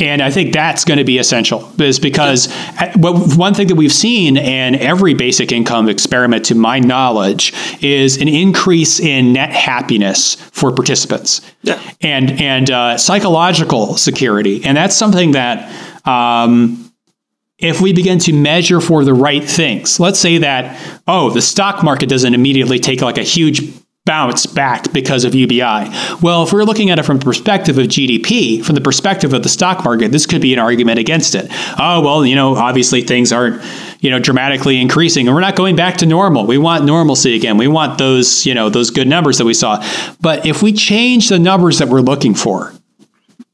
And I think that's going to be essential, is because uh, what- one thing that we've seen in every basic income experiment, to my knowledge, is an increase in net happiness for participants. Yeah. and and uh, psychological security, and that's something that um, if we begin to measure for the right things, let's say that oh, the stock market doesn't immediately take like a huge bounce back because of UBI. Well, if we're looking at it from the perspective of GDP, from the perspective of the stock market, this could be an argument against it. Oh, well, you know, obviously things aren't, you know, dramatically increasing and we're not going back to normal. We want normalcy again. We want those, you know, those good numbers that we saw. But if we change the numbers that we're looking for,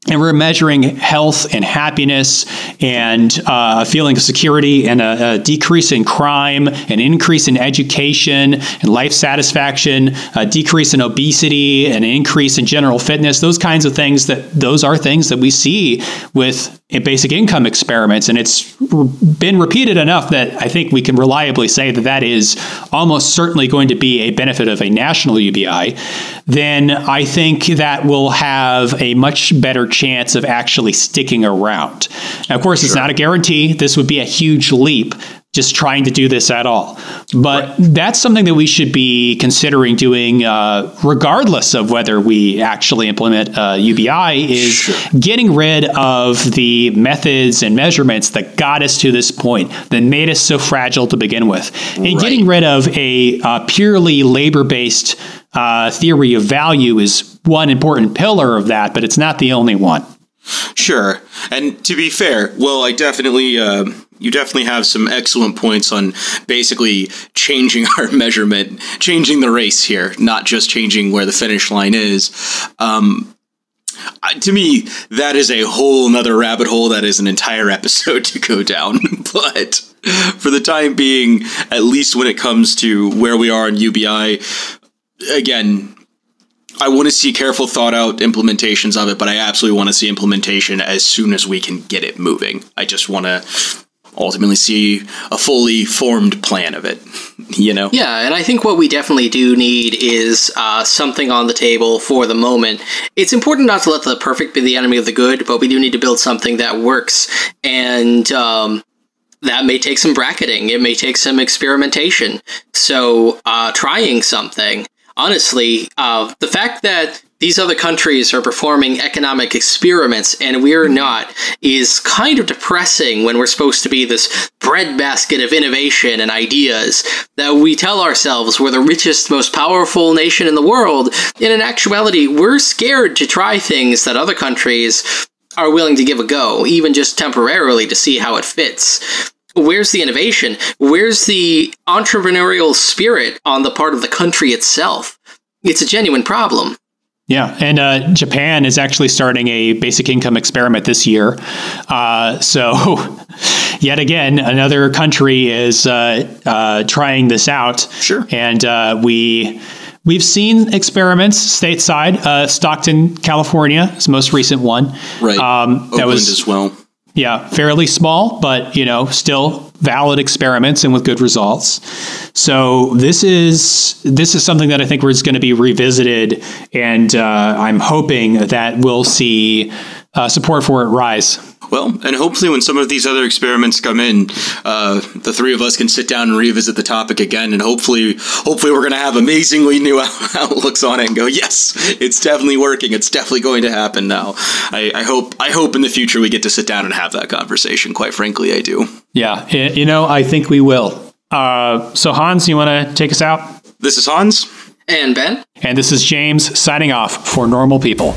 and we're measuring health and happiness and uh, a feeling of security and a, a decrease in crime, an increase in education and life satisfaction, a decrease in obesity, an increase in general fitness. Those kinds of things that those are things that we see with basic income experiments, and it's been repeated enough that I think we can reliably say that that is almost certainly going to be a benefit of a national UBI. Then I think that will have a much better chance of actually sticking around. Now, of course, it's not a guarantee. This would be a huge leap just trying to do this at all. But right. that's something that we should be considering doing, uh, regardless of whether we actually implement uh, UBI, is sure. getting rid of the methods and measurements that got us to this point, that made us so fragile to begin with, and right. getting rid of a uh, purely labor based uh, theory of value is one important pillar of that, but it's not the only one. Sure. And to be fair, well, I definitely. Uh you definitely have some excellent points on basically changing our measurement, changing the race here, not just changing where the finish line is. Um, to me, that is a whole nother rabbit hole that is an entire episode to go down. but for the time being, at least when it comes to where we are in UBI, again, I want to see careful, thought out implementations of it, but I absolutely want to see implementation as soon as we can get it moving. I just want to ultimately see a fully formed plan of it you know? Yeah and i think what we definitely do need is uh, something on the table for the moment. It's important not to let the perfect be the enemy of the good but we do need to build something that works and um, that may take some bracketing. It may take some experimentation. So uh, trying something honestly uh, the fact that these other countries are performing economic experiments and we're not is kind of depressing when we're supposed to be this breadbasket of innovation and ideas that we tell ourselves we're the richest, most powerful nation in the world. And in actuality, we're scared to try things that other countries are willing to give a go, even just temporarily to see how it fits where's the innovation? Where's the entrepreneurial spirit on the part of the country itself? It's a genuine problem. Yeah, and uh, Japan is actually starting a basic income experiment this year. Uh, so, yet again, another country is uh, uh trying this out. Sure, and uh, we we've seen experiments stateside. Uh, Stockton, California, is the most recent one. Right, um, Oakland that was as well. Yeah, fairly small, but you know, still valid experiments and with good results. So this is this is something that I think is going to be revisited, and uh, I'm hoping that we'll see uh, support for it rise. Well, and hopefully, when some of these other experiments come in, uh, the three of us can sit down and revisit the topic again, and hopefully, hopefully, we're going to have amazingly new outlooks on it and go, yes, it's definitely working. It's definitely going to happen now. I, I hope, I hope in the future we get to sit down and have that conversation. Quite frankly, I do. Yeah, you know, I think we will. Uh, so, Hans, you want to take us out? This is Hans and Ben, and this is James signing off for Normal People.